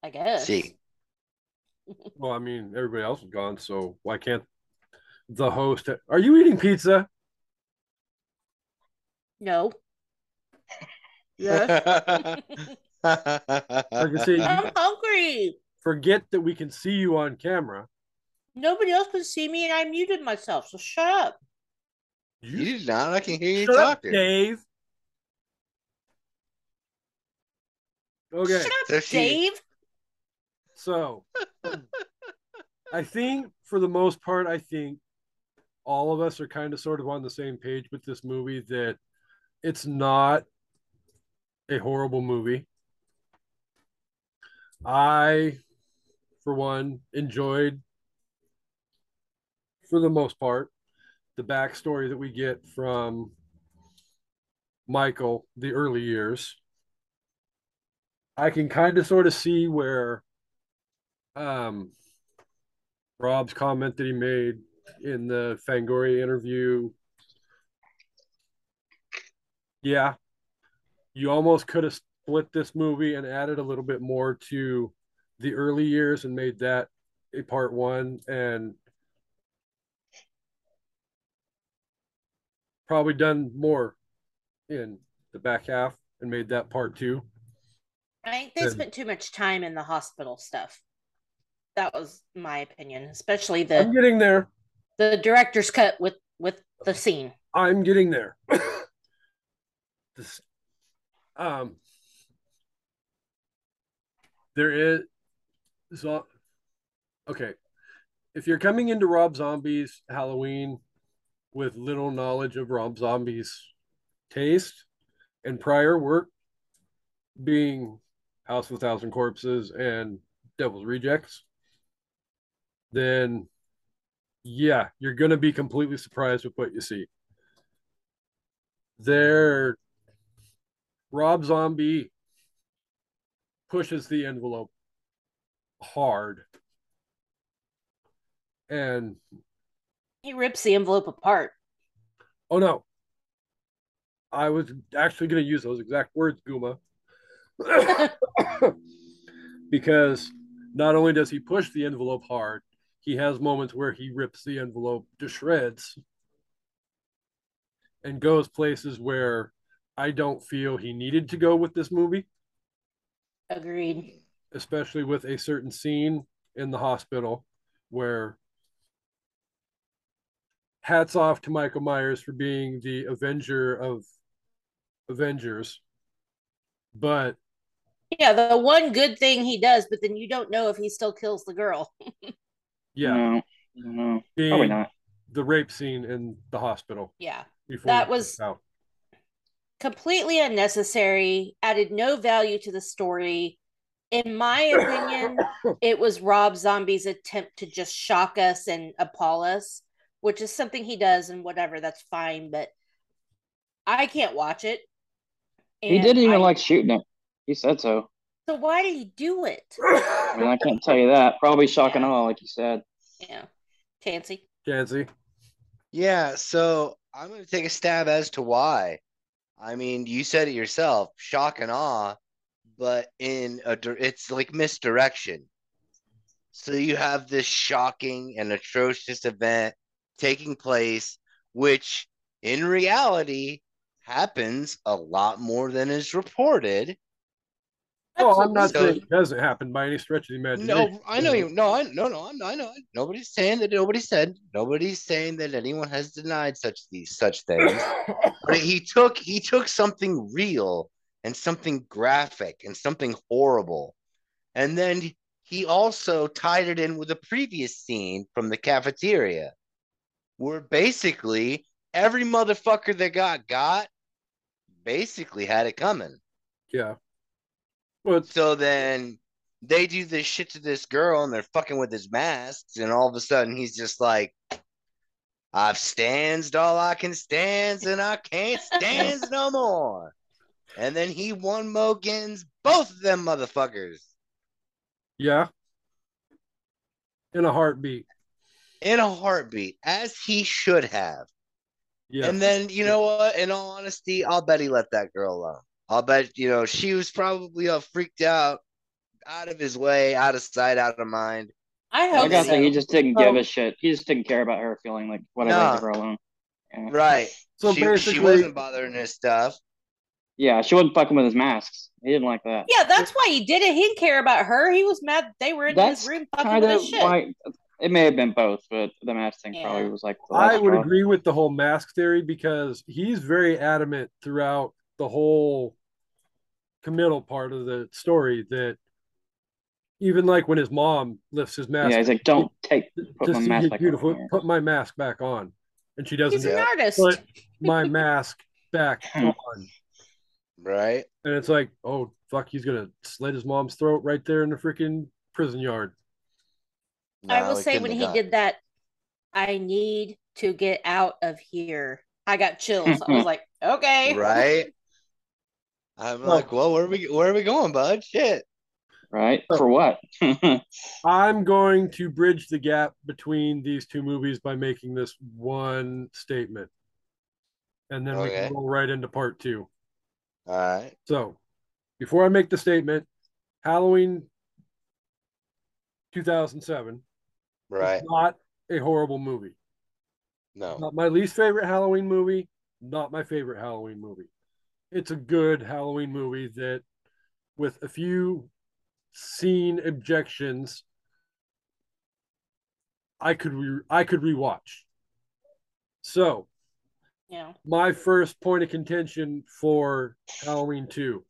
I guess. See. Well, I mean, everybody else is gone, so why can't the host? Are you eating pizza? No. Yes. I can see. I'm hungry. Forget that we can see you on camera. Nobody else can see me, and I muted myself. So shut up. You did not. I can hear you Shut talking. Dave. Okay, Shut up, she- Dave. so I think for the most part, I think all of us are kind of sort of on the same page with this movie that it's not a horrible movie. I, for one, enjoyed, for the most part, the backstory that we get from Michael, the early years. I can kind of sort of see where um, Rob's comment that he made in the Fangoria interview. Yeah, you almost could have split this movie and added a little bit more to the early years and made that a part one and probably done more in the back half and made that part two. I think they spent too much time in the hospital stuff. That was my opinion, especially the I'm getting there. the director's cut with with the scene. I'm getting there. this, um, there is so okay. If you're coming into Rob Zombie's Halloween with little knowledge of Rob Zombie's taste and prior work, being House of a Thousand Corpses and Devil's Rejects, then yeah, you're going to be completely surprised with what you see. There, Rob Zombie pushes the envelope hard. And He rips the envelope apart. oh no, I was actually going to use those exact words, Guma. because not only does he push the envelope hard, he has moments where he rips the envelope to shreds and goes places where I don't feel he needed to go with this movie, Agreed. especially with a certain scene in the hospital where hats off to Michael Myers for being the avenger of Avengers. But Yeah, the one good thing he does, but then you don't know if he still kills the girl. yeah, No, no, being probably not. the rape scene in the hospital Yeah. before That was- gets out. Completely unnecessary, added no value to the story. In my opinion, it was Rob Zombie's attempt to just shock us and appall us, which is something he does and whatever, that's fine, but I can't watch it. He didn't even I- like shooting it. He said so. So why did he do it? I mean, I can't tell you that. Probably shock and awe, like you said. Yeah. Chancy. Jancy. Yeah, so I'm going to take a stab as to why. I mean, you said it yourself, shock and awe, but in a it's like misdirection. So you have this shocking and atrocious event taking place, which in reality happens a lot more than is reported. Oh, I'm not So- saying it doesn't happen by any stretch of the imagination. No, I know you. No, I no, no. I'm, I know. Nobody's saying that. Nobody said. Nobody's saying that anyone has denied such these such things. but he took he took something real and something graphic and something horrible, and then he also tied it in with a previous scene from the cafeteria, where basically every motherfucker that got got basically had it coming. Yeah. So then they do this shit to this girl and they're fucking with his masks, and all of a sudden he's just like, I've stands all I can stands and I can't stands no more. And then he one Mogans both of them motherfuckers yeah. In a heartbeat. in a heartbeat, as he should have. Yeah. And then you know what? In all honesty, I'll bet he let that girl alone. I'll bet you know she was probably all freaked out, out of his way, out of sight, out of mind. I I hope gotta so. think he just didn't give a shit. He just didn't care about her feeling like whatever, Nah. leave her alone. Yeah. Right. so she, basically, she wasn't bothering his stuff. yeah, she wasn't fucking with his masks. He didn't like that. Yeah, that's why he did it. He didn't care about her. He was mad they were in That's his room fucking kind with his shit. why it may have been both, but the mask thing Yeah. probably was like I would straw. agree with the whole mask theory because he's very adamant throughout the whole committal part of the story that even like when his mom lifts his mask Yeah, he's like, don't take put to my see mask back beautiful on. put my mask back on and she doesn't He's an artist. put my mask back on Right. and it's like oh fuck he's gonna slit his mom's throat right there in the freaking prison yard I will say when he done. did that, I need to get out of here. I got chills. I was like, okay. Right. I'm Well- like, well, where are we where are we going, bud? Shit. Right? Oh. For what? i'm going to bridge the gap between these two movies by making this one statement and then we can roll right into part two All right. So, before I make the statement, Halloween 2007 Right. is not a horrible movie. No. Not my least favorite Halloween movie, not my favorite Halloween movie. It's a good Halloween movie that, with a few scene objections, I could re- I could rewatch. So, Yeah. my first point of contention for Halloween 2.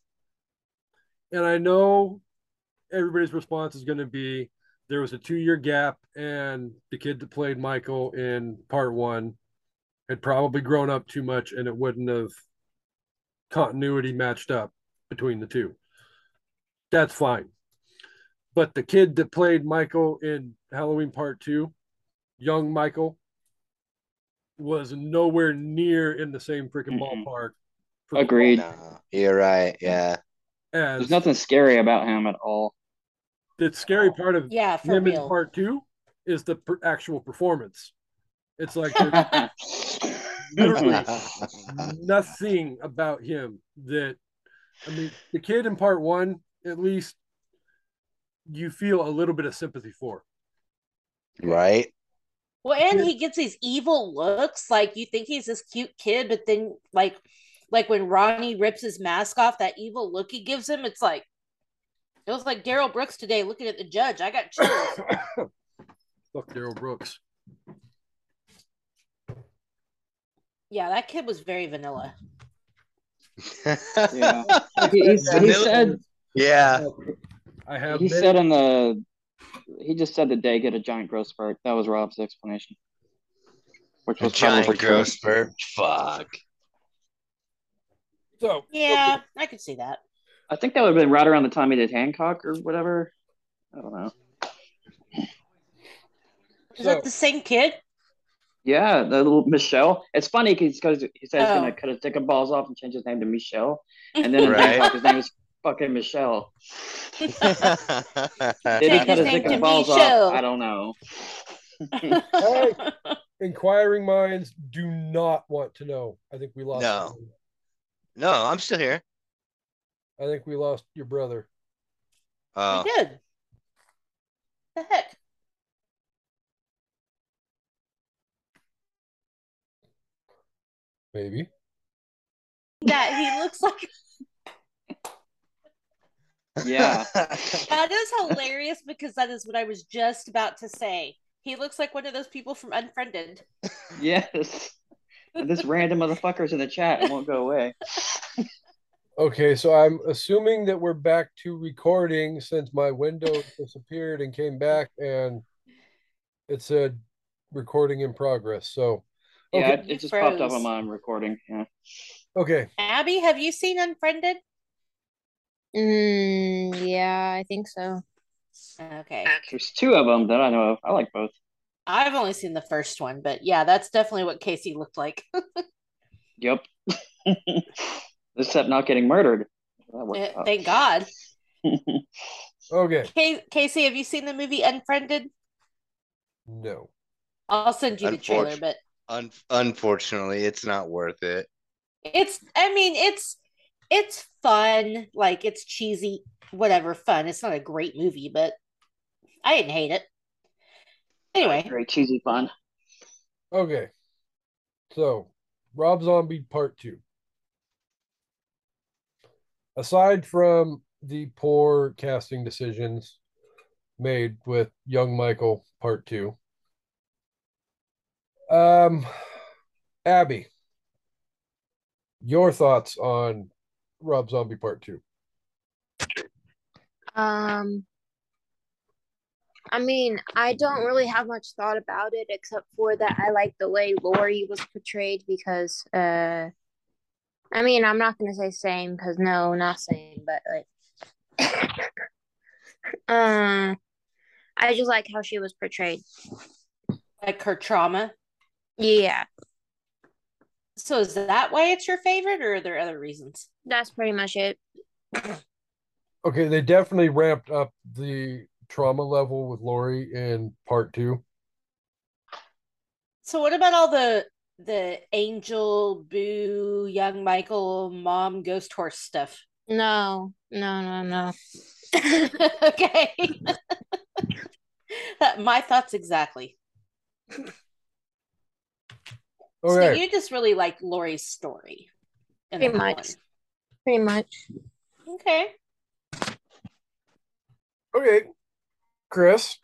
And I know everybody's response is going to be there was a two year gap, and the kid that played Michael in part one had probably grown up too much, and it wouldn't have continuity matched up between the two. That's fine. But the kid that played Michael in Halloween Part Two, young Michael, was nowhere near in the same freaking Mm-mm. ballpark. for Agreed. No, you're right. Yeah. As There's nothing scary about him at all. the scary part of Yeah, for him in. Part Two is the per- actual performance. It's like there's literally nothing about him that I mean, the kid in part one, at least you feel a little bit of sympathy for. right. Well, and he gets these evil looks. Like you think he's this cute kid, but then like like when Ronnie rips his mask off, that evil look he gives him, it's like it was like Darrell Brooks today looking at the judge. I got chills. Fuck Darrell Brooks. Yeah, that kid was very vanilla. Yeah. He, he, he said Yeah. I have he many- said in the he just said that they get a giant growth spurt. That was Rob's explanation. Which A was giant probably true. growth spurt. Fuck. so Yeah, I could see that. I think that would have been right around the time he did Hancock or whatever. I don't know. Is So- that the same kid? Yeah, the little Michelle. It's funny because he said he's Oh. gonna cut his dick and balls off and change his name to Michelle, and then Right. His name is fucking Michelle. Did he cut his his dick and balls Michelle. off? I don't know. Hey, inquiring minds do not want to know. I think we lost. No. no, I'm still here. I think we lost your brother. Oh, We did. The heck? Maybe. That he looks like Yeah, that is hilarious because that is what I was just about to say. He looks like one of those people from Unfriended. yes. And this random motherfucker's in the chat and won't go away. Okay, so I'm assuming that we're back to recording since my window disappeared and came back and it said recording in progress. So, Yeah, Okay. it, it just popped up on my recording. Yeah. okay. Abby, have you seen Unfriended? Mm, yeah, I think so. Okay. There's two of them that I know of. I like both. I've only seen the first one, but yeah, that's definitely what Kasey looked like. Yep. Except not getting murdered. That worked Eh. Thank God. Okay. Ca- Kasey, have you seen the movie Unfriended? No. I'll send you the trailer, but Un- unfortunately, it's not worth it. it's I mean, it's it's fun, like it's cheesy, whatever, fun. It's not a great movie, but I didn't hate it. Anyway, Very cheesy fun. Okay. So, Rob Zombie Part 2. Aside from the poor casting decisions made with Young Michael Part 2, um, Abby, your thoughts on Rob Zombie Part 2? Um, I mean, I don't really have much thought about it except for that I like the way Laurie was portrayed because, uh, I mean, I'm not gonna say same because no, not same, but like, um, I just like how she was portrayed. like her trauma. Yeah, So is that why it's your favorite, or are there other reasons? that's pretty much it. Okay, they definitely ramped up the trauma level with Laurie in Part 2. So what about all the the Angel, Boo, Young Michael, Mom, Ghost Horse stuff? No, no, no, no. okay. That- My thoughts exactly. So you just really like Laurie's story. Pretty that much. Pretty much. Okay. Okay. Chris.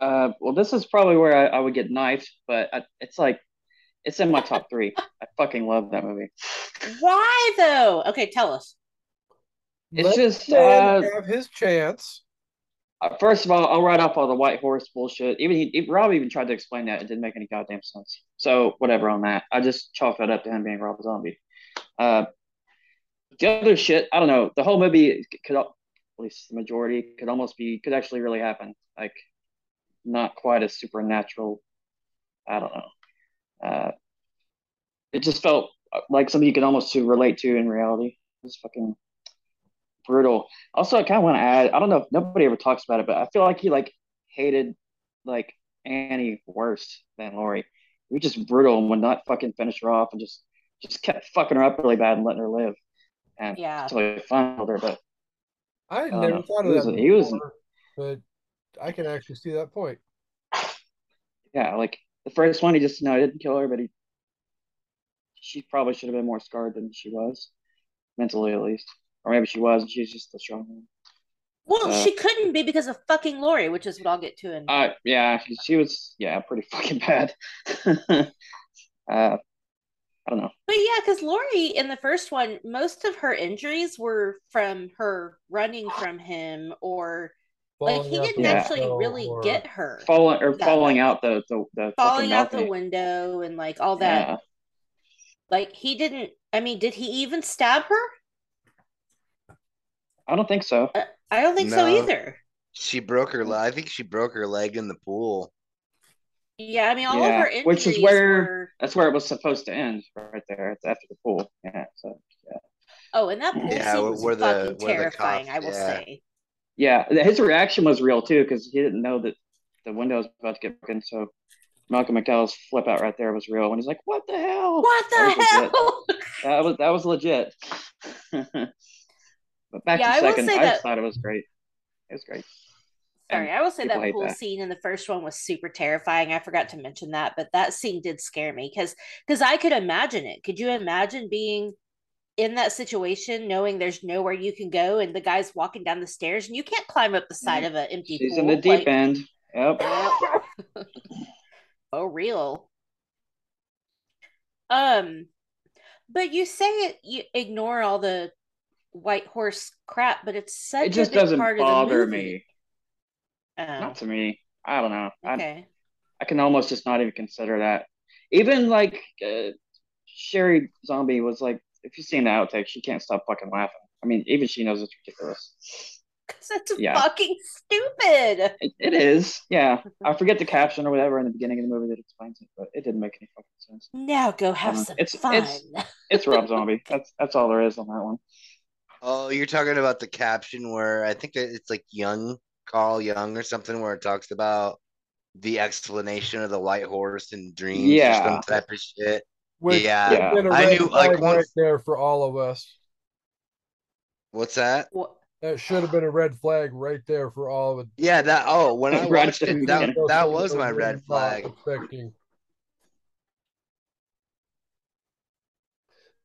Uh, well, this is probably where I, I would get knifed, but I, it's like it's in my top three. I fucking love that movie. Why though? Okay, tell us. It's Let just, uh, have his chance. Uh, first of all, I'll write off all the white horse bullshit. Even he, Rob even tried to explain that it didn't make any goddamn sense. So whatever on that. I just chalk that up to him being Rob Zombie. Uh, the other shit, I don't know. The whole movie could, at least the majority, could almost be could actually really happen. Like, not quite as supernatural. I don't know. Uh, it just felt like something you could almost relate to in reality. It was fucking brutal. Also, I kind of want to add. I don't know if nobody ever talks about it, but I feel like he like hated like Annie worse than Laurie. He was just brutal and would not fucking finish her off and just just kept fucking her up really bad and letting her live. And Yeah. totally fine with her, but I had Uh, never thought he of was- that. he was- but I can actually see that point. yeah, like the first one, he just no, he didn't kill her, but he she probably should have been more scarred than she was, mentally at least, or maybe she was, and she's just a strong one. Well, Uh, she couldn't be because of fucking Laurie, which is what I'll get to in. Uh, yeah, she, she was yeah pretty fucking bad. uh, I don't know. But yeah, because Laurie in the first one, most of her injuries were from her running from him, or like he didn't actually window really or- get her Falling or falling like- out the the, the falling out the window and like all that. Yeah, Like he didn't. I mean, did he even stab her? I don't think so. I don't think so either. She broke her. I think she broke her leg in the pool. Yeah, I mean, all Yeah, of her injuries which is where- were. That's where it was supposed to end, right there. It's after the pool. Yeah. So yeah, Oh, and that pool Yeah, scene was where the- fucking the terrifying. cops- I will yeah. say. yeah. His reaction was real too because he didn't know that the window was about to get broken. So Malcolm McDowell's flip out right there was real when he's like, "What the hell?" What the That was legit. hell? That was that was legit. but back Yeah, I to will second, say I that- thought it was great. It was great. Sorry, I will say people that pool that. scene in the first one was super terrifying. I forgot to mention that, but that scene did scare me because because I could imagine it. Could you imagine being in that situation, knowing there's nowhere you can go, and the guy's walking down the stairs, and you can't climb up the side of an empty She's pool? in the deep like- end. Yep. oh, real. Um, but you say it, you ignore all the white horse crap, but it's such It just a big doesn't part of the bother movie. me. Oh, Not to me. I don't know. I, okay. I can almost just not even consider that. Even like uh, Sheri Zombie was like, if you've seen the outtakes, she can't stop fucking laughing. I mean, even she knows it's ridiculous. Because that's Yeah. fucking stupid. It, it is, yeah. I forget the caption or whatever in the beginning of the movie that explains it, but it didn't make any fucking sense. Now go have Uh, some it's- fun. it's- It's Rob Zombie. That's that's all there is on that one. Oh, you're talking about the caption where I think it's like Jung, Carl Jung or something, where it talks about the explanation of the white horse and dreams or Yeah. some type of shit. Which Yeah. would have been a I red knew, like, flag right there for all of us. What's that? What- That should have been a red flag right there for all of it. Yeah, that. Oh, when I watched it, that that was my red flag. Expecting.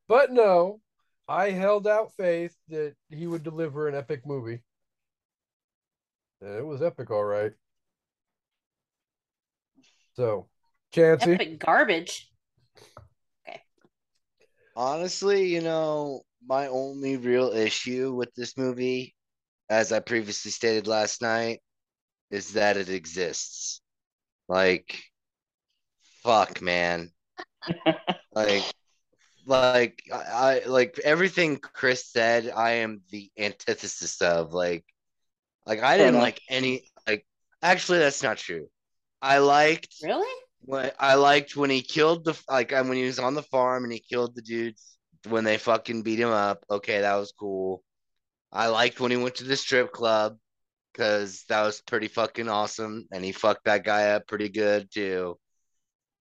But no, I held out faith that he would deliver an epic movie. And it was epic, all right. So, Chancy, epic garbage. Okay. Honestly, you know, my only real issue with this movie, as I previously stated last night, is that it exists. Like, fuck, man. like, like I, like everything Chris said. I am the antithesis of like, like I didn't like any like. Actually, that's not true. I liked Really? when I liked when he killed the like when he was on the farm and he killed the dudes when they fucking beat him up. Okay, that was cool. I liked when he went to the strip club because that was pretty fucking awesome, and he fucked that guy up pretty good too.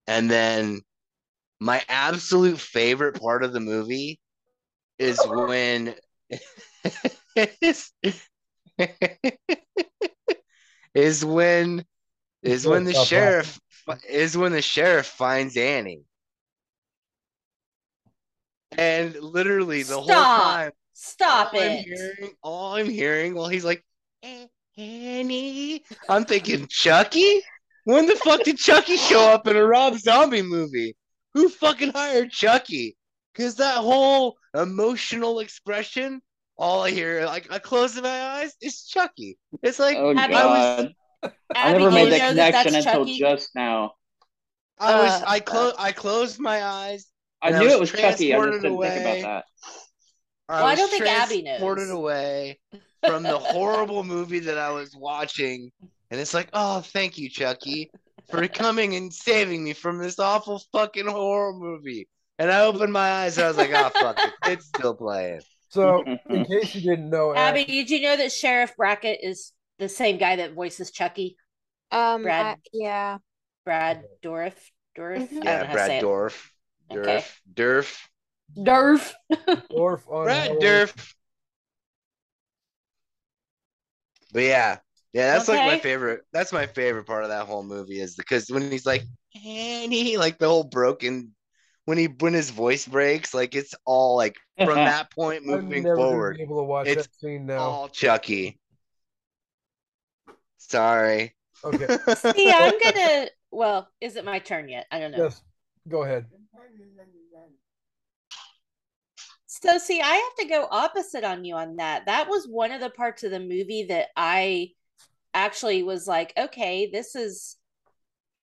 And then my absolute favorite part of the movie is when is, is when is when the sheriff is when the sheriff finds Annie. And literally the whole Stop. time Stop all I'm it. hearing, all I'm hearing while he's like, "Eh, Annie, I'm thinking, Chucky? When the fuck did Chucky show up in a Rob Zombie movie? Who fucking hired Chucky? Because that whole emotional expression, all I hear, like, I close my eyes, it's Chucky. It's like, Oh Abby, god. I Abby, never made that know that connection until Chucky? just now. I was, Uh, I closed, I closed my eyes. I And I knew was it was Chucky. I just didn't think about that. I Well, I was don't think Abby knows. transported away from the horrible movie that I was watching, and it's like, oh, thank you, Chucky, for coming and saving me from this awful fucking horror movie. And I opened my eyes, and I was like, oh, fuck it, it's still playing. So, in case you didn't know, Abby, Abby, did you know that Sheriff Brackett is the same guy that voices Chucky? Um, Brad. I- yeah. Brad Dorff. Dorff. Mhm. I don't know Yeah, how to say Brad it. Dorf. Durf. Okay. Durf. Dorff. Orf on Brad Halloween- Durf. But yeah, yeah, that's like my favorite. That's my favorite part of that whole movie is because when he's like Annie, like the whole broken when he when his voice breaks, like it's all like from that point moving forward, able to watch It's that scene now. all Chucky. Sorry. Okay, See, I'm gonna. Well, is it my turn yet? I don't know. yes, go ahead. So, see, I have to go opposite on you on that. That was one of the parts of the movie that I actually was like, okay, this is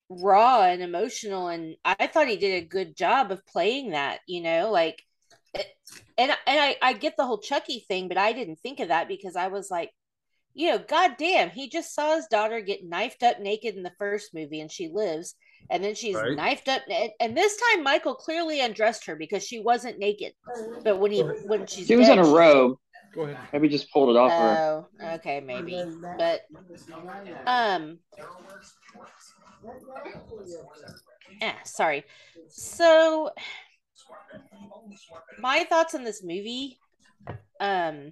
raw and emotional. And I thought he did a good job of playing that, you know, like, it- and, and I, I get the whole Chucky thing, but I didn't think of that because I was like, you know, goddamn, he just saw his daughter get knifed up naked in the first movie and she lives. And then she's Right. knifed up, and, and this time Michael clearly undressed her because she wasn't naked. But when he when she's She was dead, in a she- robe. Go ahead. Maybe just pulled it off her. Oh, okay, maybe. But um yeah, sorry. So my thoughts on this movie um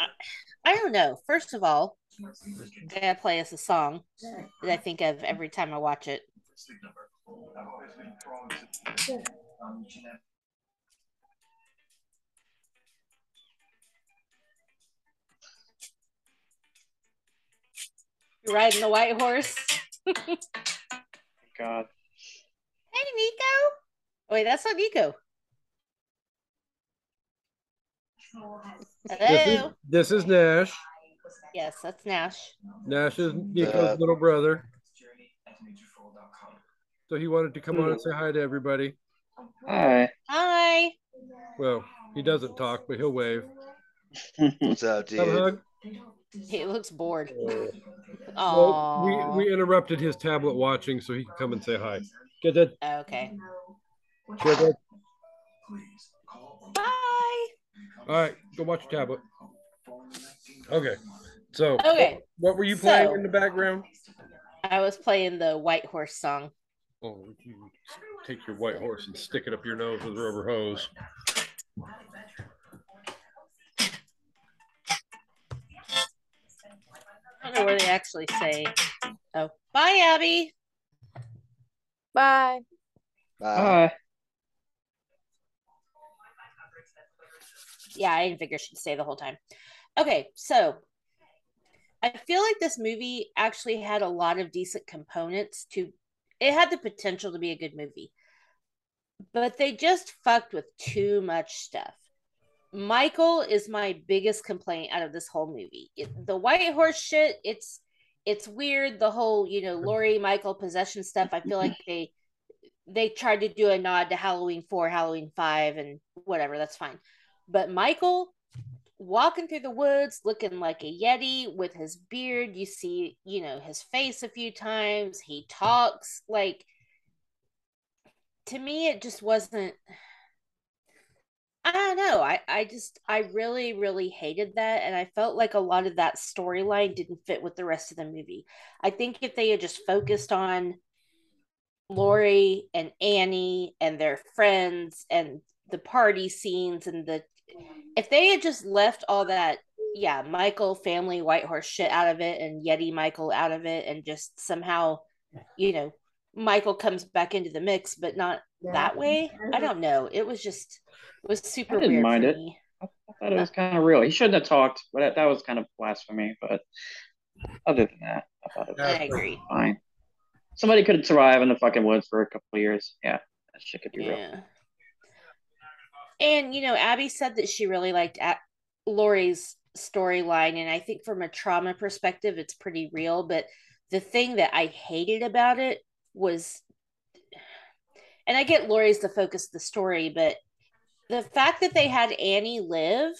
I, I don't know. First of all, I gotta play us a song that I think of every time I watch it. Riding the white horse? God. Hey, Nico. Wait, that's not Nico. This is, Hello. this is Nash. Yes, that's Nash. Nash is Nico's Uh, little brother. So he wanted to come on and say hi to everybody. Hi. Hi. Well, he doesn't talk, but he'll wave. What's up, Have a dude? hug. He looks bored. Well, Oh. we, we interrupted his tablet watching so he could come and say hi. Get that? Okay. Get that? Bye. All right, go watch your tablet. Okay. So, Okay. what were you playing So- in the background? I was playing the white horse song. Oh, you take your white horse and stick it up your nose with a rubber hose. I don't know where they actually say. Oh, bye, Abby. Bye. Bye. Hi. Yeah, I didn't figure she'd stay the whole time. Okay, so I feel like this movie actually had a lot of decent components to it had the potential to be a good movie. But they just fucked with too much stuff. Michael is my biggest complaint out of this whole movie. It, the white horse shit, it's it's weird the whole, you know, Laurie Michael possession stuff. I feel like they they tried to do a nod to Halloween 4, Halloween 5 and whatever, that's fine. But Michael walking through the woods looking like a Yeti with his beard, you see, you know, his face a few times. He talks like to me it just wasn't I don't know. I, I just I really, really hated that. And I felt like a lot of that storyline didn't fit with the rest of the movie. I think if they had just focused on Laurie and Annie and their friends and the party scenes and the if they had just left all that yeah michael family white horse shit out of it and yeti michael out of it and just somehow you know michael comes back into the mix but not that way i don't know it was just it was super I didn't weird mind for it. me I thought it was kind of real. He shouldn't have talked, but that, that was kind of blasphemy. But other than that, I thought it was i agree fine. Somebody could survive in the fucking woods for a couple of years. Yeah, that shit could be real. and you know abby said that she really liked at laurie's storyline and i think from a trauma perspective it's pretty real but the thing that i hated about it was and i get laurie's the focus of the story but the fact that they had Annie live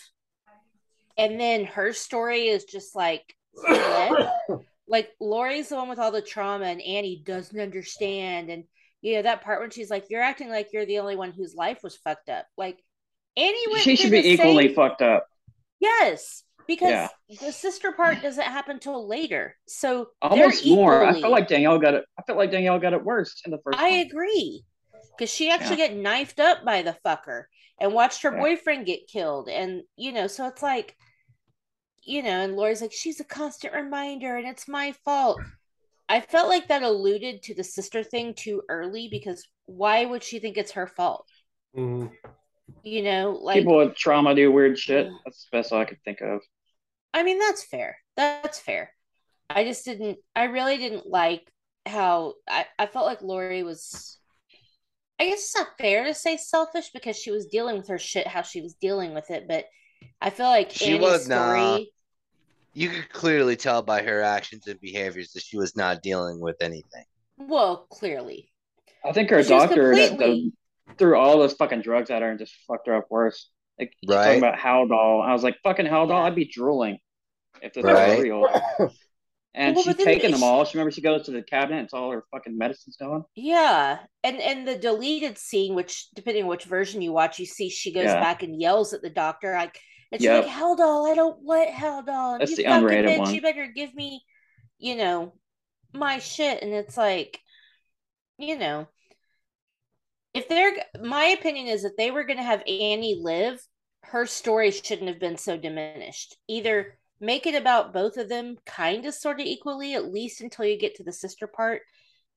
and then her story is just like like Laurie's the one with all the trauma and Annie doesn't understand and you know that part when she's like you're acting like you're the only one whose life was fucked up like Annie went She should be equally same- fucked up. yes because Yeah. the sister part doesn't happen till later so Almost more. I feel like Danielle got it. I felt like Danielle got it worse in the first. I one. agree. Because she actually get knifed up by the fucker and watched her Yeah. boyfriend get killed. And, you know, so it's like, you know, and Laura's like, she's a constant reminder and it's my fault. I felt like that alluded to the sister thing too early because why would she think it's her fault? Mhm. You know, like, People with trauma do weird shit. That's the best I could think of. I mean, that's fair. That's fair. I just didn't, I really didn't like how I, I felt like Laurie was, I guess it's not fair to say selfish because she was dealing with her shit how she was dealing with it, but I feel like She Annie's was story, not. You could clearly tell by her actions and behaviors that she was not dealing with anything. well, clearly. I think her She doctor completely- threw all those fucking drugs at her and just fucked her up worse. Like Right. talking about Haldol. I was like, fucking Haldol, Yeah. I'd be drooling if this Right. was real. And Well, she's taking them all. She remember she goes to the cabinet. It's all her fucking medicines going. Yeah. And and the deleted scene, which depending on which version you watch, you see she goes Yeah. back and yells at the doctor, like it's Yep. like, Haldol, I don't want Haldol. That's you the unrated bitch, one. you better give me, you know, my shit. And it's like, you know, if they're my opinion is that they were gonna have Annie live, her story shouldn't have been so diminished. Either make it about both of them kind of sort of equally, at least until you get to the sister part.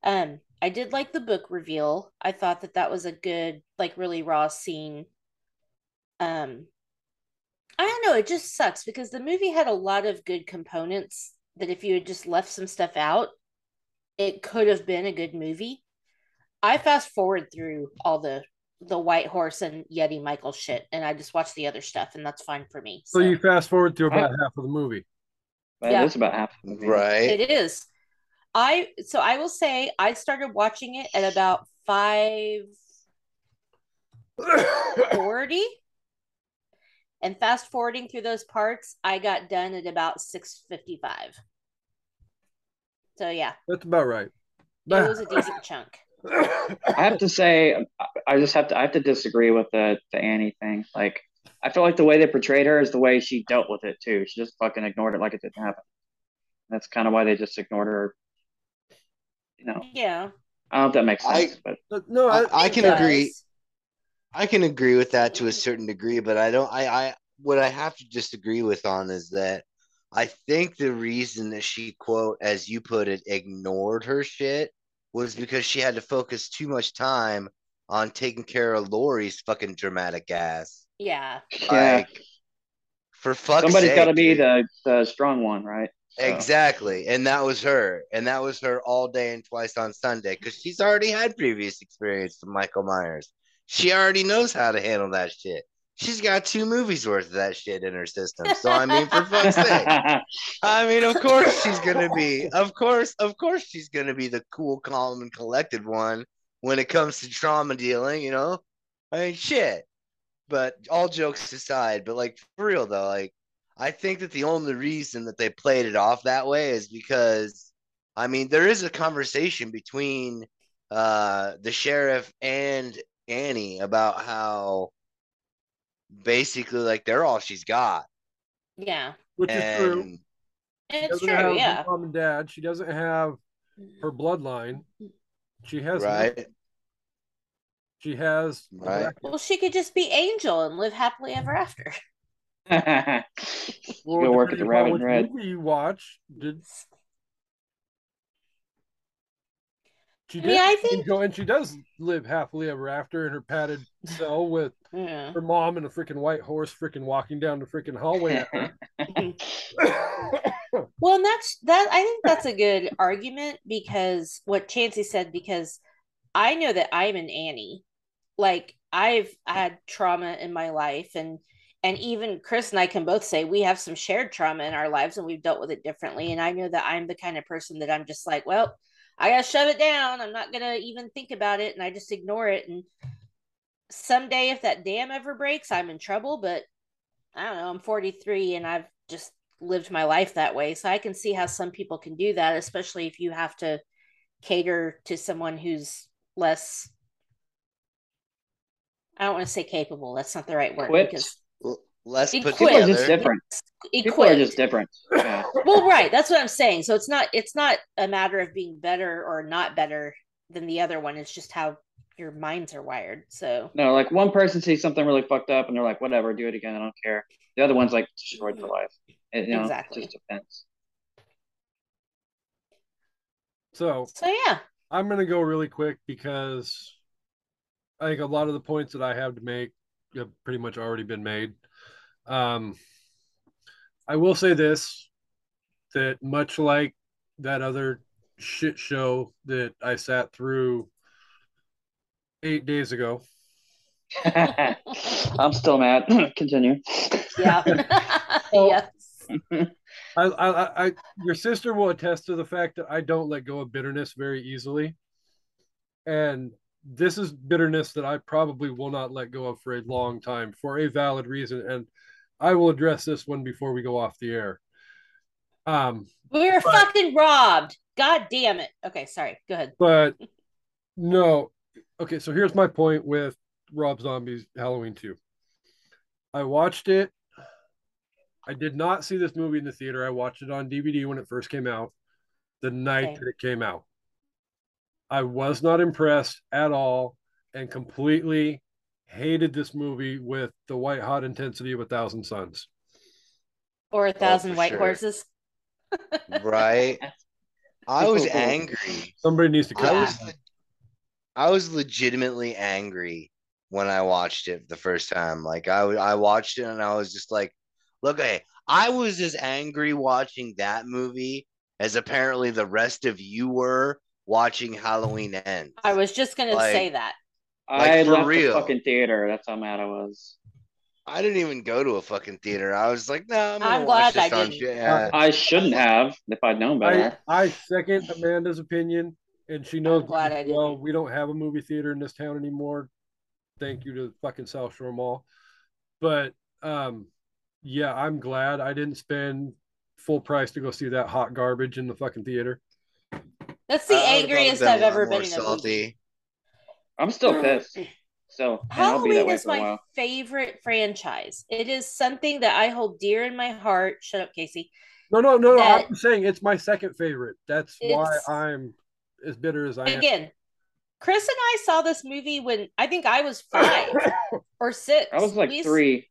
Um, I did like the book reveal. I thought that that was a good, like, really raw scene. Um, I don't know. It just sucks because the movie had a lot of good components that if you had just left some stuff out, it could have been a good movie. I fast forward through all the the White Horse and Yeti Michael shit, and I just watch the other stuff, and that's fine for me. So you fast forward through about half of the movie. But Yeah. It's about half the movie. Right. It is. I so I will say I started watching it at about five forty, and fast forwarding through those parts, I got done at about six fifty five. So yeah, That's about right. it was a decent chunk. I have to say, I- I just have to. I have to disagree with the the Annie thing. Like, I feel like the way they portrayed her is the way she dealt with it too. She just fucking ignored it like it didn't happen. That's kind of why they just ignored her. You know, Yeah, I don't know if that makes sense, but But no, I, I, I can does. agree. I can agree with that to a certain degree, but I don't. I, I what I have to disagree with on is that I think the reason that she quote, as you put it, ignored her shit was because she had to focus too much time on taking care of Laurie's fucking dramatic ass. Yeah, yeah, Like, for fuck's somebody's sake, got to be the the strong one, right? So- Exactly. And that was her. And that was her all day and twice on Sunday because she's already had previous experience with Michael Myers. She already knows how to handle that shit. She's got two movies worth of that shit in her system. So, I mean, for fuck's sake. I mean, of course she's going to be, of course, of course she's going to be the cool, calm, and collected one when it comes to trauma dealing, you know? I mean, shit. But all jokes aside, but like, for real though, like, I think that the only reason that they played it off that way is because, I mean, there is a conversation between uh, the sheriff and Annie about how basically, like, they're all she's got. yeah, which is true. It's true. have Yeah, mom and dad. She doesn't have her bloodline. She has right, She has Right. well, she could just be Angel and live happily ever after. Well, Go work at the upon Rabbit which Red. movie you watch, did she I did mean, I think- Angel, and she does live happily ever after in her padded cell with Yeah. her mom and a freaking white horse freaking walking down the freaking hallway at her. Well, and that's that. I think that's a good argument because what Chancy said. Because I know that I'm an Annie. Like I've had trauma in my life, and and even Chris and I can both say we have some shared trauma in our lives, and we've dealt with it differently. And I know that I'm the kind of person that I'm just like, well, I gotta shove it down. I'm not gonna even think about it, and I just ignore it. And someday if that dam ever breaks, I'm in trouble. But I don't know. I'm 43 and I've just lived my life that way, so I can see how some people can do that, especially if you have to cater to someone who's less. I don't want to say capable. That's not the right word Equipped? because L- Less put Equipped. People are together. just different. People are just different. Yeah. well right that's what i'm saying so it's not it's not a matter of being better or not better than the other one it's just how your minds are wired so No, like one person sees something really fucked up and they're like, whatever, do it again. I don't care. The other one's like destroyed for life. It, you know, Exactly. it just depends. So so yeah I'm going to go really quick because I think a lot of the points that I have to make have pretty much already been made. Um, I will say this that much like that other shit show that I sat through eight days ago, I'm still mad. Continue. yeah. Yes. I, I, I, I, your sister will attest to the fact that I don't let go of bitterness very easily, and this is bitterness that I probably will not let go of for a long time for a valid reason, and I will address this one before we go off the air. Um, we were But- fucking robbed. God damn it. Okay sorry. Go ahead. But no, okay. So here's my point with Rob Zombie's Halloween Two. I watched it. I did not see this movie in the theater. I watched it on DVD when it first came out, the night Okay. that it came out. I was not impressed at all and completely hated this movie with the white hot intensity of a thousand suns. or a oh, thousand white sure. horses right? I was Cool, cool. angry. Somebody needs to I cut was, this. Le- I was legitimately angry when I watched it the first time. Like I I watched it and I was just like, look, hey, I was as angry watching that movie as apparently the rest of you were watching Halloween Ends. i was just gonna Like- say that I for left real. the fucking theater. That's how mad I was. I didn't even go to a fucking theater. I was like, no, I'm, I'm watch glad this I didn't. Yeah. I shouldn't have if I'd known I, better. I second Amanda's opinion, and she knows I'm glad I well. didn't. We don't have a movie theater in this town anymore. Thank you to the fucking South Shore Mall. But um, yeah, I'm glad I didn't spend full price to go see that hot garbage in the fucking theater. that's the I would've thought it angriest been a i've ever more been in a movie salty. I'm still pissed. So and I'll be that Halloween is my favorite franchise. It is something that I hold dear in my heart. Shut up, Kasey. No, no, no, no. I'm saying it's my second favorite. That's why I'm as bitter as I am. Again, Chris and I saw this movie when I think I was five or six. I was like We three.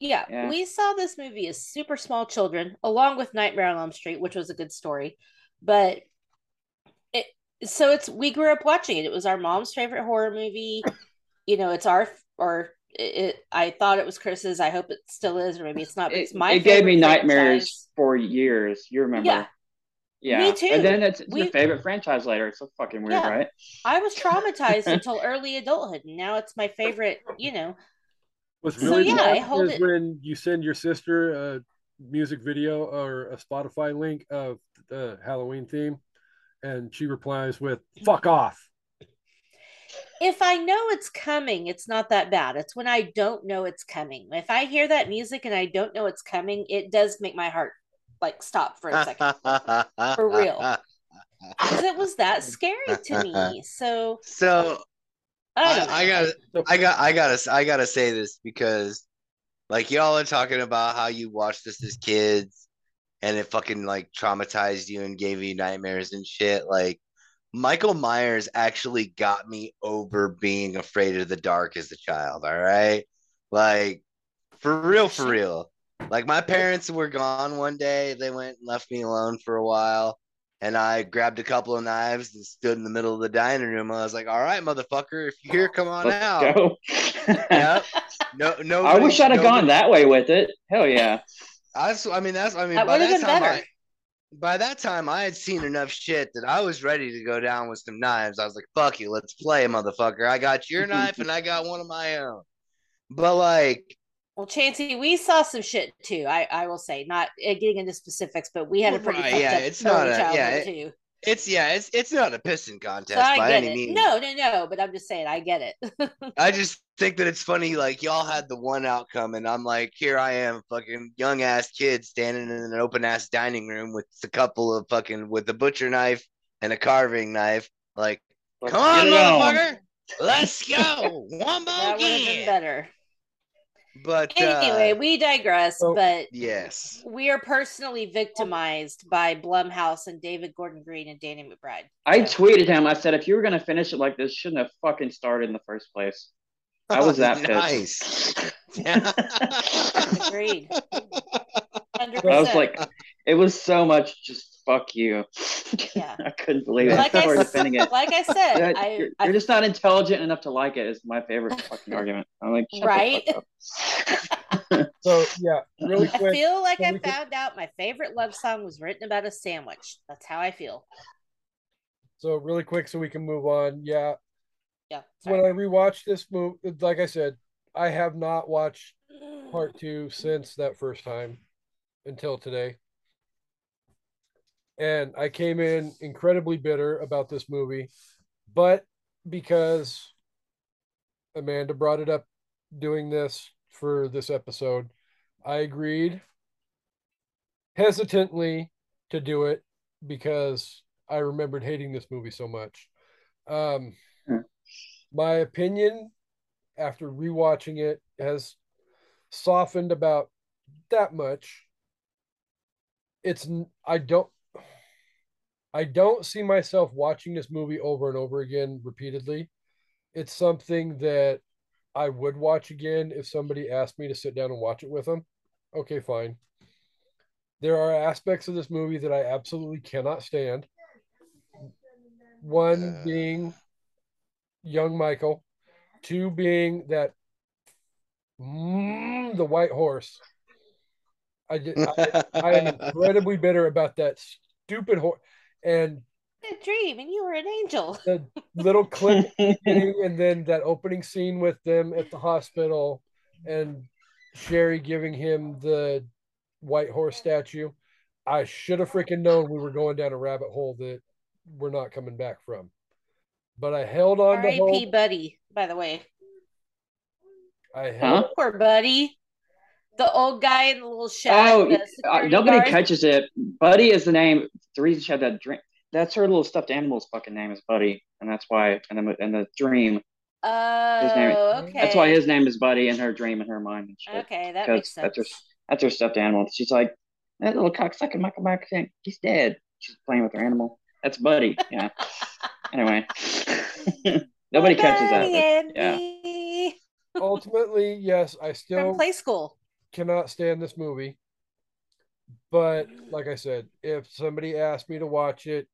Yeah, Yeah. we saw this movie as super small children, along with Nightmare on Elm Street, which was a good story. But it so it's we grew up watching it. It was our mom's favorite horror movie. You know, it's our or it, it I thought it was Chris's. I hope it still is, or maybe it's not. But it's my. it gave me nightmares franchise. for years. You remember? Yeah. Yeah. Me too. And then it's, it's We- your favorite franchise later. It's so fucking weird, Yeah. right? I was traumatized until early adulthood, and now it's my favorite. You know, What's So, really yeah, I hold is it- when you send your sister a music video or a Spotify link of the Halloween theme, and she replies with "fuck off." if I know it's coming, it's not that bad. It's when I don't know it's coming. If I hear that music and I don't know it's coming, it does make my heart like stop for a second. For real. Because it was that scary to me. So So I. I, I gotta, I got, I gotta, I gotta say this because, like, y'all are talking about how you watched this as kids, and it fucking like traumatized you and gave you nightmares and shit. Like, Michael Myers actually got me over being afraid of the dark as a child. All right, like, for real, for real. Like, my parents were gone one day. They went and left me alone for a while. And I grabbed a couple of knives and stood in the middle of the dining room. I was like, "All right, motherfucker, if you're here, come on Let's out." go. Yep. No, no. I wish I'd have gone that way with it. Hell yeah. That's, I mean, that's. I mean, That by that time. I, by that time, I had seen enough shit that I was ready to go down with some knives. I was like, "Fuck you, let's play, motherfucker." I got your knife and I got one of my own. But like, well, Chancy, we saw some shit too. I, I will say, not uh, getting into specifics, but we had a pretty Right, fucked yeah, it's not a- childhood yeah, it- too. It's yeah, it's it's not a piston contest So by any it. means. No, no, no. But I'm just saying, I get it. I just think that it's funny. Like y'all had the one outcome, and I'm like, here I am, fucking young ass kid standing in an open ass dining room with a couple of fucking with a butcher knife and a carving knife. Like, Let's come on, get it on. motherfucker, let's go, one that more would have been game. better. But Anyway, uh, we digress. so- but yes, we are personally victimized by Blumhouse and David Gordon Green and Danny McBride. I So- tweeted him. I said, if you were gonna finish it like this, shouldn't have fucking started in the first place. I was that pissed. nice. Agreed. Hundred I was like, it was so much just fuck you. Yeah. I couldn't believe it. Like I People defending it. like I said, That- I, you're, I you're just not intelligent enough to like it. Is my favorite fucking argument. I'm like, Right? So yeah, really quick. I feel like so I we can- found out my favorite love song was written about a sandwich. That's how I feel. So really quick, so we can move on. Yeah, Yeah. when. I rewatched this movie, like I said, I have not watched part two since that first time until today. And I came in incredibly bitter about this movie, but because Amanda brought it up doing this for this episode, I agreed hesitantly to do it because I remembered hating this movie so much. Um, Hmm. my opinion after rewatching it has softened about that much. It's I don't I don't see myself watching this movie over and over again repeatedly. It's something that I would watch again if somebody asked me to sit down and watch it with them. Okay, fine. There are aspects of this movie that I absolutely cannot stand. One Uh. being young Michael, two being that mm, the white horse. I, I, I am incredibly bitter about that stupid horse and a dream and you were an angel. the little clip and then that opening scene with them at the hospital and Sheri giving him the white horse statue. I should have freaking known we were going down a rabbit hole that we're not coming back from. But I held on to R.I.P. hope. Buddy, by the way. I held Huh? Poor Buddy. The old guy in the little shack. Oh, uh, nobody guard. catches it. Buddy is the name. The reason she had that dream. That's her little stuffed animal's fucking name is Buddy, and that's why. And the and the dream. His name- Oh, okay. That's why his name is Buddy in her dream in her mind and shit. Okay, that makes sense. that's her that's her stuffed animal. She's like that little cocksucker Michael Mark he's dead. She's playing with her animal. That's Buddy. Yeah. anyway, nobody catches that. But- yeah. ultimately, yes, I From still play school. Cannot stand this movie. But like I said, if somebody asked me to watch it,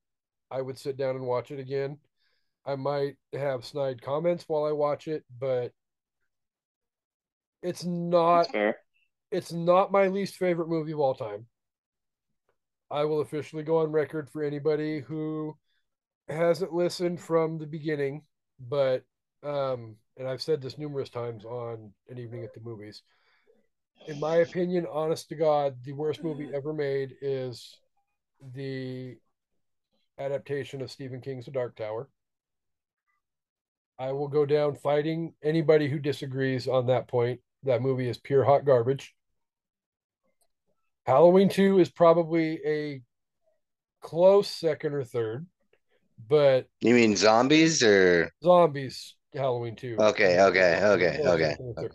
I would sit down and watch it again. I might have snide comments while I watch it, but it's not it's not my least favorite movie of all time. I will officially go on record for anybody who hasn't listened from the beginning, but um and I've said this numerous times on an evening at the movies. In my opinion, honest to God, the worst movie mm. ever made is the adaptation of Stephen King's The Dark Tower. I will go down fighting anybody who disagrees on that point. That movie is pure hot garbage. Halloween 2 is probably a close second or third, but You mean zombies or Zombies Halloween 2. okay, okay, okay, Close okay.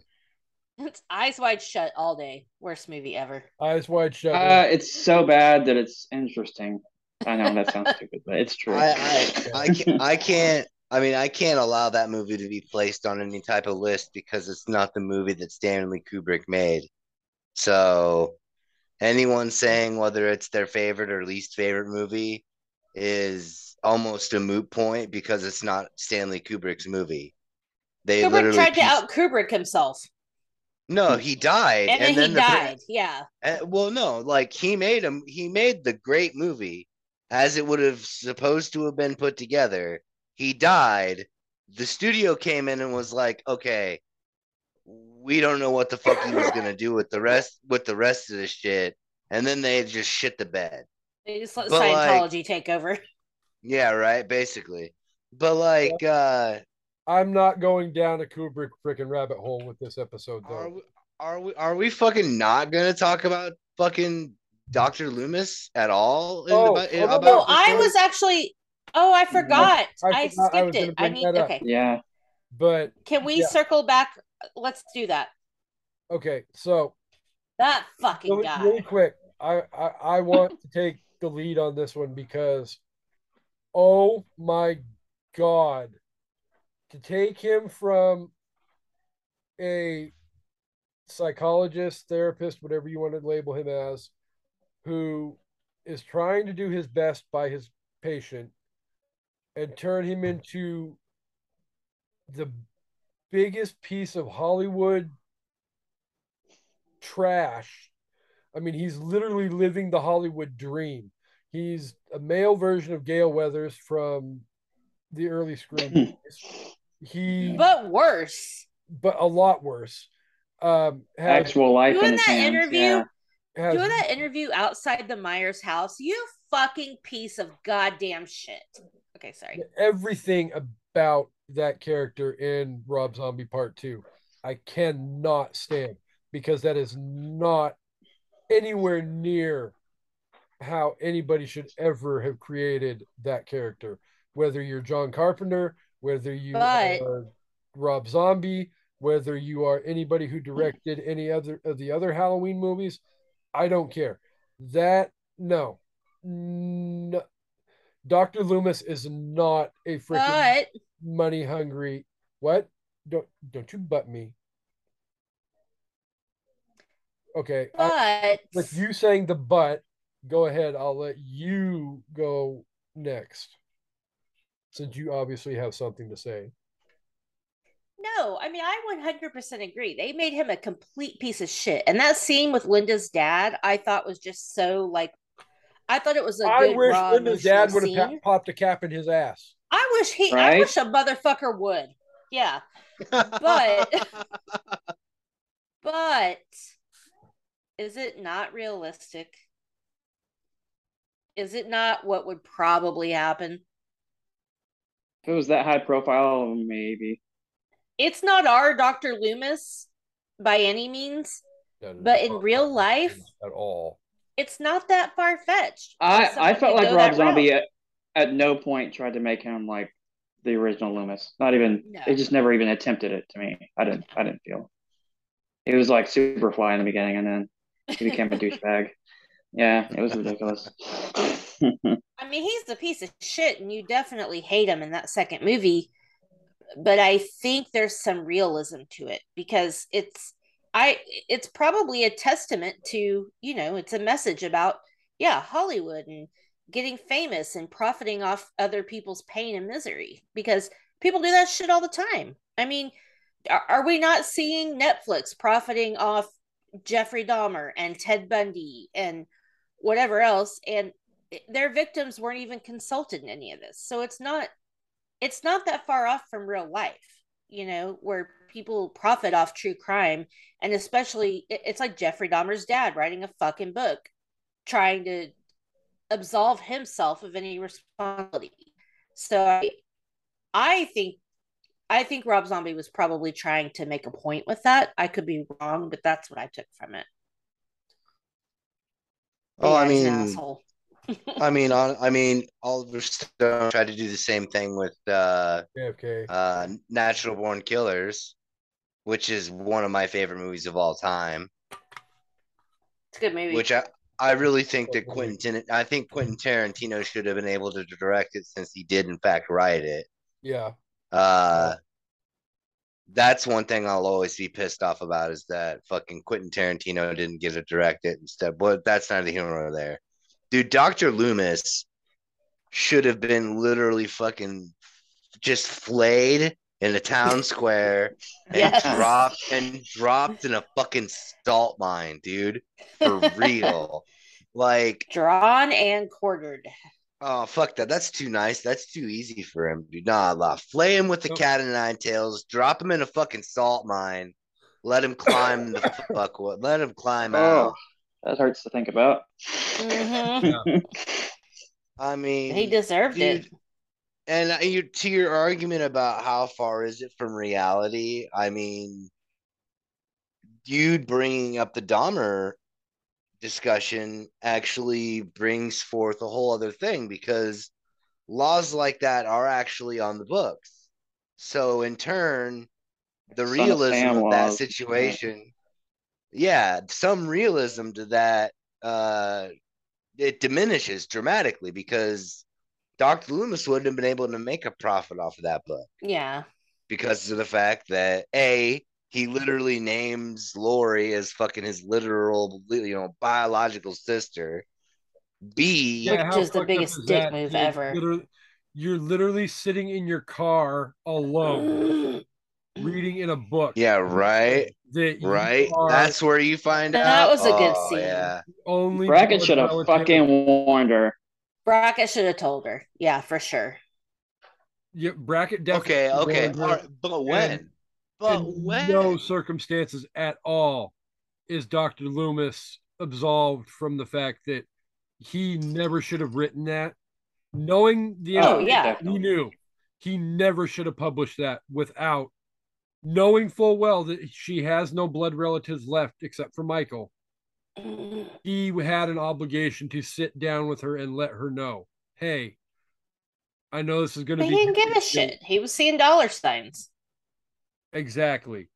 Second or third. It's eyes wide shut all day. Worst movie ever. Eyes wide shut. Uh, it's so bad that it's interesting. I know that sounds stupid, but it's true. I, I, I, can't, I can't. I mean, I can't allow that movie to be placed on any type of list because it's not the movie that Stanley Kubrick made. So, anyone saying whether it's their favorite or least favorite movie is almost a moot point because it's not Stanley Kubrick's movie. They Kubrick literally tried to out Kubrick himself, No, he died, and, then, he died. yeah, Uh, well, no, like he made him. He made the great movie as it would have supposed to have been put together. He died. The studio came in and was like, "Okay, we don't know what the fuck he was gonna do with the rest with the rest of the shit," and then they just shit the bed. they just let But, like- Scientology take over. Yeah, right. Basically, but like, uh, I'm not going down a Kubrick freaking rabbit hole with this episode are though. we, are we are we fucking not gonna talk about fucking Doctor Loomis at all? in Oh, the- oh, no, about no, Oh, I was actually. Oh, I forgot. I I, I was skipped gonna it. I need. that up. Okay, Yeah. But can we Yeah. circle back? Let's do that. okay, so That fucking really, guy. really quick, I, I I want to take the lead on this one because, oh my god, to take him from a psychologist, therapist, whatever you want to label him as, who is trying to do his best by his patient, and turn him into the biggest piece of Hollywood trash. I mean, he's literally living the Hollywood dream. He's a male version of Gale Weathers from the early movies. He, but, worse. But a lot worse. Um, has, Actual life Doing in that hands. interview, Yeah. has doing that interview outside the Myers house, you fucking piece of goddamn shit. Okay, sorry. everything about that character in Rob Zombie Part Two. I cannot stand because that is not anywhere near how anybody should ever have created that character. Whether you're John Carpenter, whether you But- are Rob Zombie, whether you are anybody who directed any other of the other Halloween movies, I don't care. That no, no. Dr. Loomis is not a freaking money hungry. What? Don't don't you butt me. Okay, I, but with you saying the butt, go ahead. I'll let you go next, since you obviously have something to say. no, I mean I 100% agree. They made him a complete piece of shit. And that scene with Linda's dad, I thought was just so like I thought it was a I good. I wish raw Linda's dad would have scene. popped a cap in his ass. I wish he I wish a motherfucker would. Yeah. But- But is it not realistic? Is it not what would probably happen? If it was that high profile, maybe. It's not our Dr. Loomis by any means, That is but in real life, at all. it's not that far fetched. I I felt like Rob Zombie at, at no point tried to make him like the original Loomis. Not even No. they just never even attempted it to me. I didn't I didn't feel. He was like super fly in the beginning and then he became a douchebag. Yeah, it was ridiculous. I mean, he's a piece of shit, and you definitely hate him in that second movie. But I think there's some realism to it because it's I it's probably a testament to, you know, it's a message about yeah, Hollywood and getting famous and profiting off other people's pain and misery because people do that shit all the time. I mean, are, are we not seeing Netflix profiting off Jeffrey Dahmer and Ted Bundy and whatever else and their victims weren't even consulted in any of this. So it's not it's not that far off from real life you know where people profit off true crime. And especially it's like jeffrey dahmer's dad writing a fucking book trying to absolve himself of any responsibility. So i, I think i think rob zombie was probably trying to make a point with that. I could be wrong but that's what i took from it. Oh, I Yeah, an mean. I mean, on, I mean, Oliver Stone tried to do the same thing with uh, JFK. uh, Natural Born Killers, which is one of my favorite movies of all time. it's a good movie Which I, I really think that Quentin, I think Quentin Tarantino should have been able to direct it since he did in fact write it. yeah. Uh, that's one thing I'll always be pissed off about is that fucking Quentin Tarantino didn't get to direct it instead. But that's not the nor there. Dude, Dr. Loomis should have been literally fucking just flayed in a town square and Yes. dropped and dropped in a fucking salt mine, dude. For real. like, drawn and quartered. Oh fuck that! That's too nice. That's too easy for him, dude. Nah, nah. Flay him with the Nope. cat of nine tails. Drop him in a fucking salt mine. Let him climb the fuck. What let him climb Oh, out. That hurts to think about. Mm-hmm. I mean, He deserved it. And uh, you to your argument about how far is it from reality? I mean, you bringing up the Dahmer discussion actually brings forth a whole other thing because laws like that are actually on the books. So in turn, the Son realism Sam of that laws, yeah. situation, yeah, some realism to that, uh, it diminishes dramatically because Dr. Loomis wouldn't have been able to make a profit off of that book Yeah. because of the fact that a he literally names Laurie as fucking his literal, you know, biological sister. B, Yeah, how is the biggest is dick that? move You're ever. literally- you're literally sitting in your car alone, reading in a book. yeah, right, That you right. are That's where you find out That was a good Oh, scene. Yeah, only Brackett should have fucking warned her. Brackett should have told her. Yeah, for sure. Yeah, Brackett definitely. okay, okay. warned her. All right, but when? And- but in when? no circumstances at all is Dr. Loomis absolved from the fact that he never should have written that. Knowing the Oh, yeah. he knew he never should have published that without knowing full well that she has no blood relatives left except for Michael. He had an obligation to sit down with her and let her know, hey, I know this is going to be. He be didn't give a shit. He was seeing dollar signs. Exactly.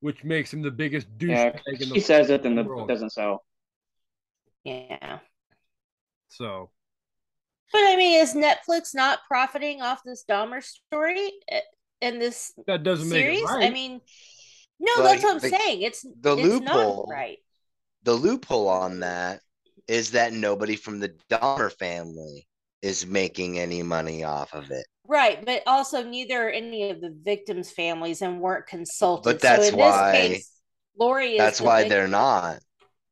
Which makes him the biggest Yeah, douchebag in the he says it, then the book doesn't sell. Yeah. So But I mean, is Netflix not profiting off this Dahmer story uh, in this that doesn't make series? it right. I mean, no, But that's what I'm the- saying. It's the it's loophole- not right. the loophole on that is that nobody from the Dahmer family is making any money off of it. Right, but also neither are any of the victims' families and weren't consulted. But that's so in why- this case, Laurie is That's the why vic- they're not.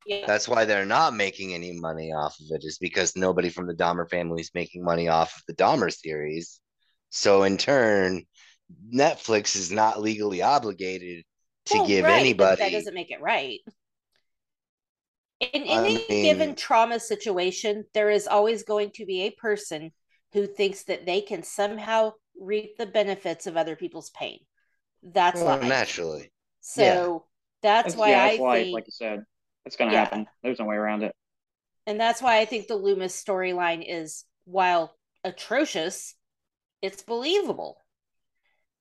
Yeah. That's why they're not making any money off of it, is because nobody from the Dahmer family is making money off of the Dahmer series. So in turn, Netflix is not legally obligated to Well, give right, but anybody. that doesn't make it right. In I any given trauma situation, there is always going to be a person who thinks that they can somehow reap the benefits of other people's pain. That's Well, life. naturally. So yeah. that's why yeah, I that's life, think, like you said. It's gonna Yeah. happen. There's no way around it. and that's why I think the Loomis storyline is, while atrocious, it's believable.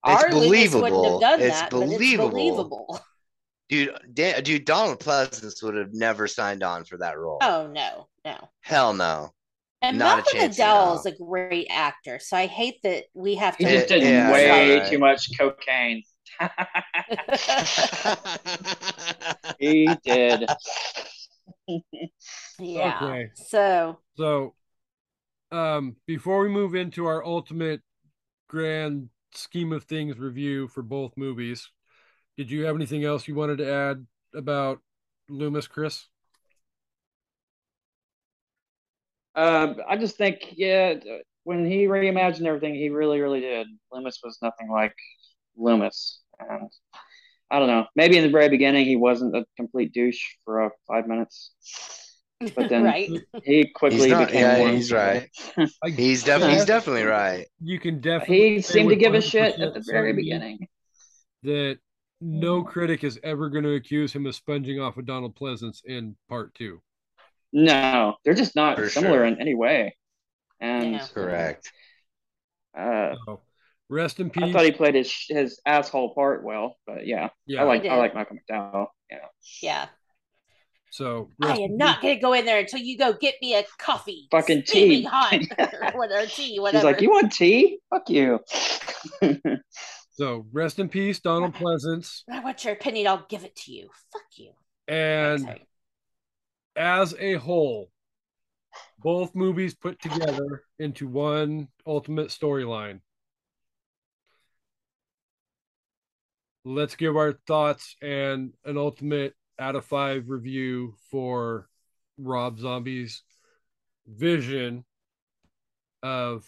It's Our Loomis wouldn't believable. have done It's that, but it's believable. believable. Dude, da- dude, Donald Pleasence would have never signed on for that role. Oh no, no. Hell no. And Not a Malcolm McDowell is a great actor, so I hate that we have to. He just did yeah, way right. too much cocaine. he did. yeah. Okay. So So um before we move into our ultimate grand scheme of things review for both movies, did you have anything else you wanted to add about Loomis, Chris? Uh, I just think, yeah, when he reimagined everything, he really, really did. Loomis was nothing like Loomis, and I don't know. Maybe in the very beginning, he wasn't a complete douche for uh, five minutes. But then right. he quickly He's not, became yeah, one. he's right. He's definitely he's definitely right. you can definitely He seemed to give a shit at the very beginning. that no critic is ever going to accuse him of sponging off of Donald Pleasence in part two. No, they're just not For similar sure. in any way. And Yeah. Correct. uh, So rest in peace. I thought he played his his asshole part well, but yeah, yeah. I like He I like Malcolm McDowell. Yeah, Yeah. So I am not going to go in there until you go get me a coffee. Fucking steaming tea. hot. or whatever, tea, he's like, "You want tea? Fuck you." So rest in peace, Donald Pleasence. I want your opinion. I'll give it to you. Fuck you. And as a whole, both movies put together into one ultimate storyline. Let's give our thoughts and an ultimate out of five review for Rob Zombie's vision of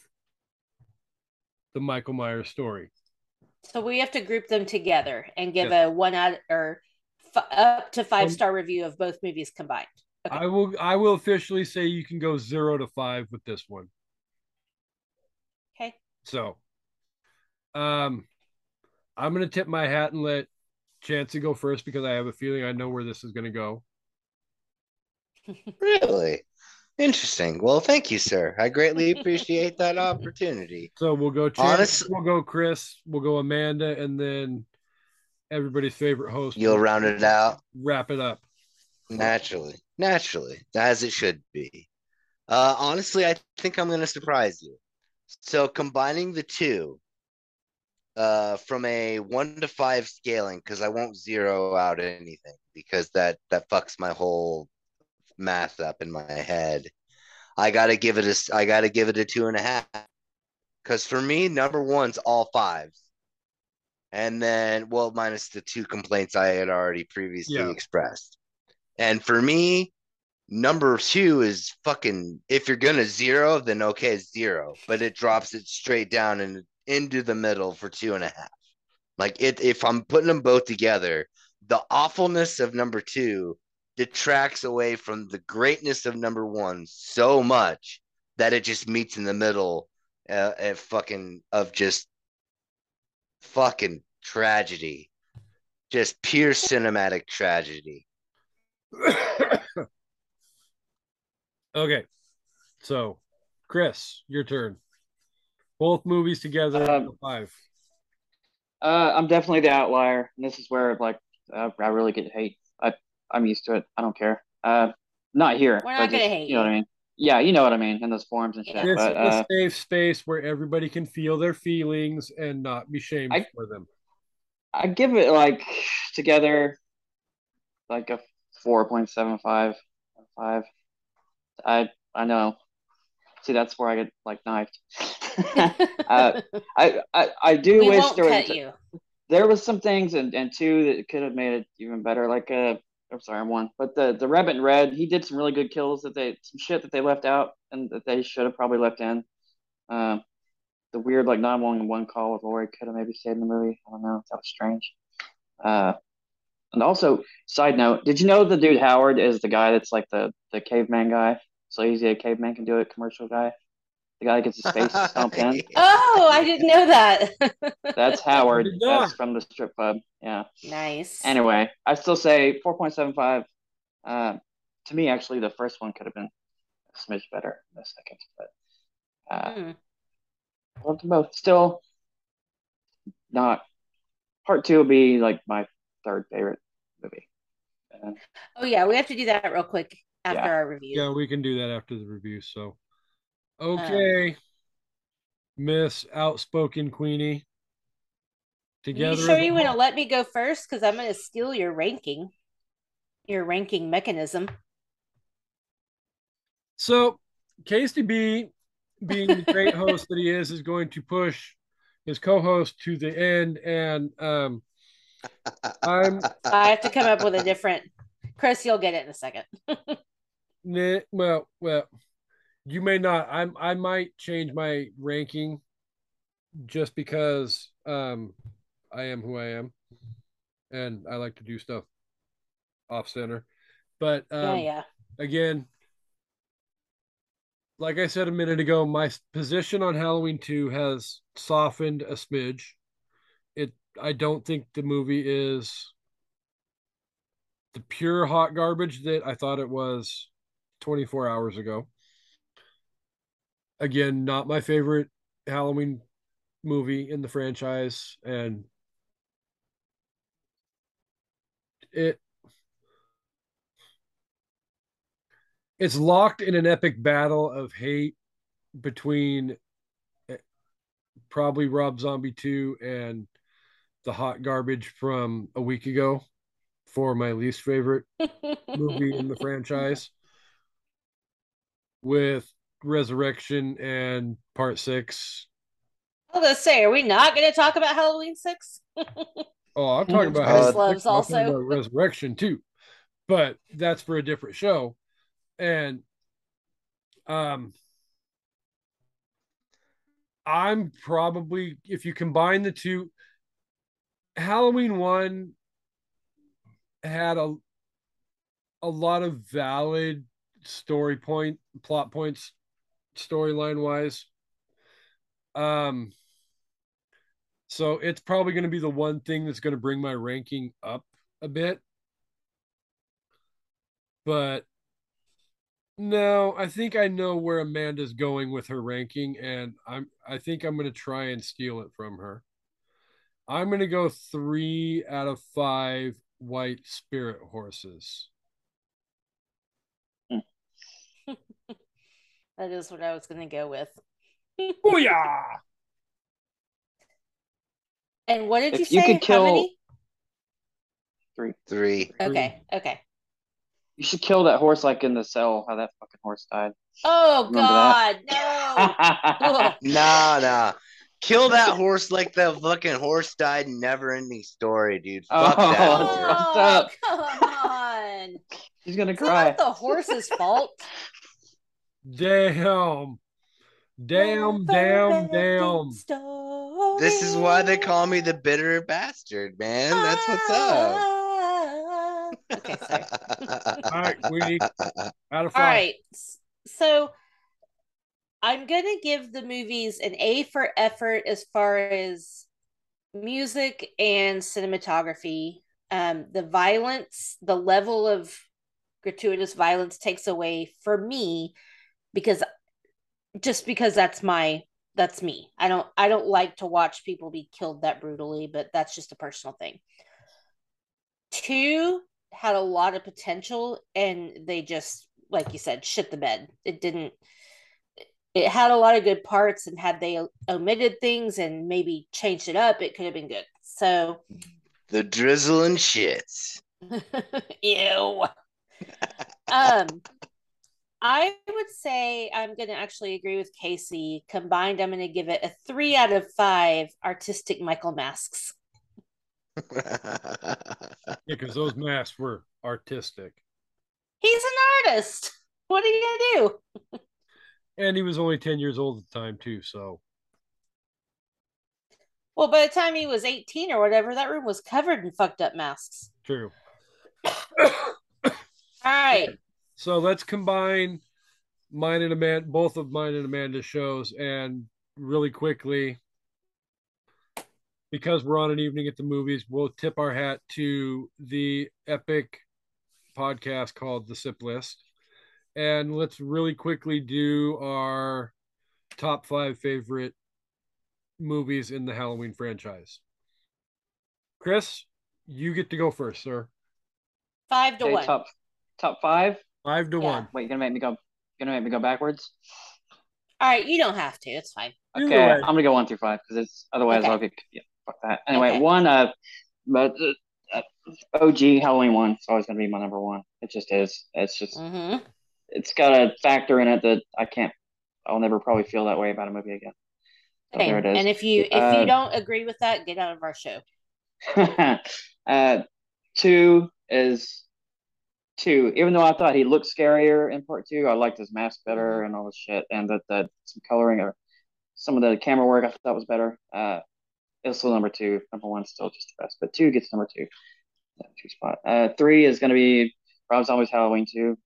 the Michael Myers story. So we have to group them together and give Yes. a one out or f- up to five star review of both movies combined. I will I will officially say you can go zero to five with this one. Okay. So um I'm gonna tip my hat and let Chancy go first because I have a feeling I know where this is gonna go. Really? Interesting. Well, thank you, sir. I greatly appreciate that opportunity. So we'll go Chancy, Honest- we'll go Chris, we'll go Amanda, and then everybody's favorite host. You'll will round it out Wrap it up. naturally, naturally, as it should be. Uh, honestly, I think I'm going to surprise you. So combining the two, uh, from a one to five scaling, because I won't zero out anything because that that fucks my whole math up in my head. I gotta give it a I gotta give it a two and a half. Because for me, number one's all fives. And then, well, minus the two complaints I had already previously Yeah. expressed. And for me, number two is fucking if you're gonna zero, then okay, it's zero. But it drops it straight down and into the middle for two and a half. Like it if I'm putting them both together, the awfulness of number two detracts away from the greatness of number one so much that it just meets in the middle uh, at fucking of just fucking tragedy just pure cinematic tragedy okay. So Chris, your turn. Both movies together Um, five. Uh, I'm definitely the outlier, and this is where like uh, I really get hate. I I'm used to it. I don't care. Uh, not here. We're not gonna just- hate You know what I mean? Yeah, you know what I mean in those forums and shit. Yeah. This But is uh, a safe space where everybody can feel their feelings and not be shamed I- for them. I give it like together like a four point seven five five. I I know. See, that's where I get like knifed. uh, I, I I do we wish there was there was some things and, and two that could have made it even better. Like uh, I'm sorry, I'm one, but the the Rabbit in Red, he did some really good kills that they some shit that they left out and that they should have probably left in. Um, the weird like 911 call with Laurie could have maybe stayed in the movie. I don't know. That was strange. Uh, and also, side note, did you know the dude Howard is the guy that's like the the caveman guy? So easy a caveman can do it. Commercial guy, the guy that gets his face stomped in. Oh, I didn't know that. That's Howard. did not. That's from the strip club. Yeah. nice. Anyway, I still say 4.75. Um, to me, actually, the first one could have been a smidge better than the second, but uh, Hmm. I love them both. Still not. Part two will be like my third favorite movie. And Oh yeah, we have to do that real quick after Yeah. our review. Yeah, we can do that after the review. So, okay, Miss Outspoken Queenie. Together, you sure you want to let me go first? Because I'm going to steal your ranking, your ranking mechanism. So, KCB, being the great host that he is, is going to push his co-host to the end, and um, I'm I have to come up with a different. Chris, you'll get it in a second. Nah, well, well, you may not. I I might change my ranking just because um I am who I am, and I like to do stuff off center. But yeah, um, yeah. again, like I said a minute ago, my position on Halloween two has softened a smidge. It I don't think the movie is the pure hot garbage that I thought it was 24 hours ago. Again, not my favorite Halloween movie in the franchise and it it's locked in an epic battle of hate between eh, probably Rob Zombie 2 and the hot garbage from a week ago for my least favorite movie in the franchise with Resurrection and Part 6. I was going to say, are we not going to talk about Halloween 6? Oh, I'm talking about Chris Resurrection. loves I'm also. about Resurrection too, but that's for a different show. And um, I'm probably if you combine the two, Halloween one had a a lot of valid story point plot points storyline wise. Um so it's probably going to be the one thing that's going to bring my ranking up a bit. But no, I think I know where Amanda's going with her ranking, and I'm I think I'm gonna try and steal it from her. I'm gonna go three out of five white spirit horses. That is what I was going to go with. Oh yeah! And what did If you you say? could kill- How many? Three. Three. Okay, okay. You should kill that horse like in the cell. How that fucking horse died. Oh Remember God, that? no! Ugh. Nah, nah. Kill that horse like the fucking horse died never ending story, dude. Fuck Oh, that horse. Oh, come on! He's gonna It's cry. not the horse's fault. Damn. Damn, damn, damn. This is why they call me the bitter bastard, man. That's what's up. up. Okay, sorry. All right, we need out of five. All right. So I'm going to give the movies an A for effort as far as music and cinematography. Um, the violence, the level of gratuitous violence takes away for me because just because that's my that's me. I don't I don't like to watch people be killed that brutally, but that's just a personal thing. Two had a lot of potential and they just like you said shit the bed. It didn't it had a lot of good parts and had they omitted things and maybe changed it up, it could have been good. So the drizzling shits. Ew. um, I would say I'm going to actually agree with Kasey. Combined, I'm going to give it a three out of five artistic Michael masks. Yeah, because those masks were artistic. He's an artist. What are you going to do? And he was only 10 years old at the time, too. So, Well, by the time he was 18 or whatever, that room was covered in fucked up masks. true. All right. So let's combine mine and Amanda, both of mine and Amanda's shows, and really quickly, because we're on an evening at the movies, we'll tip our hat to the epic podcast called The Sip List, and let's really quickly do our top five favorite movies in the Halloween franchise. Chris, you get to go first, sir. Five to Okay, one. top top five. Five to Yeah. one. Wait, you're gonna make me go. You're gonna make me go backwards. All right. You don't have to. It's fine. Okay. I'm gonna go one through five because it's otherwise Okay. I'll get yeah, fuck that. Anyway, Okay. one uh, but uh, OG Halloween one. It's always gonna be my number one. It just is. It's just hmm it's got a factor in it that I can't. I'll never probably feel that way about a movie again. So there it is. And if you if Uh, you don't agree with that, get out of our show. uh, two is two. Even though I thought he looked scarier in part two, I liked his mask better and all this shit, and that that some coloring or some of the camera work I thought was better. Uh, it's still number two. Number one's still just the best, but two gets number two. That two spot. Uh, three is gonna be Rob Zombie's Halloween two.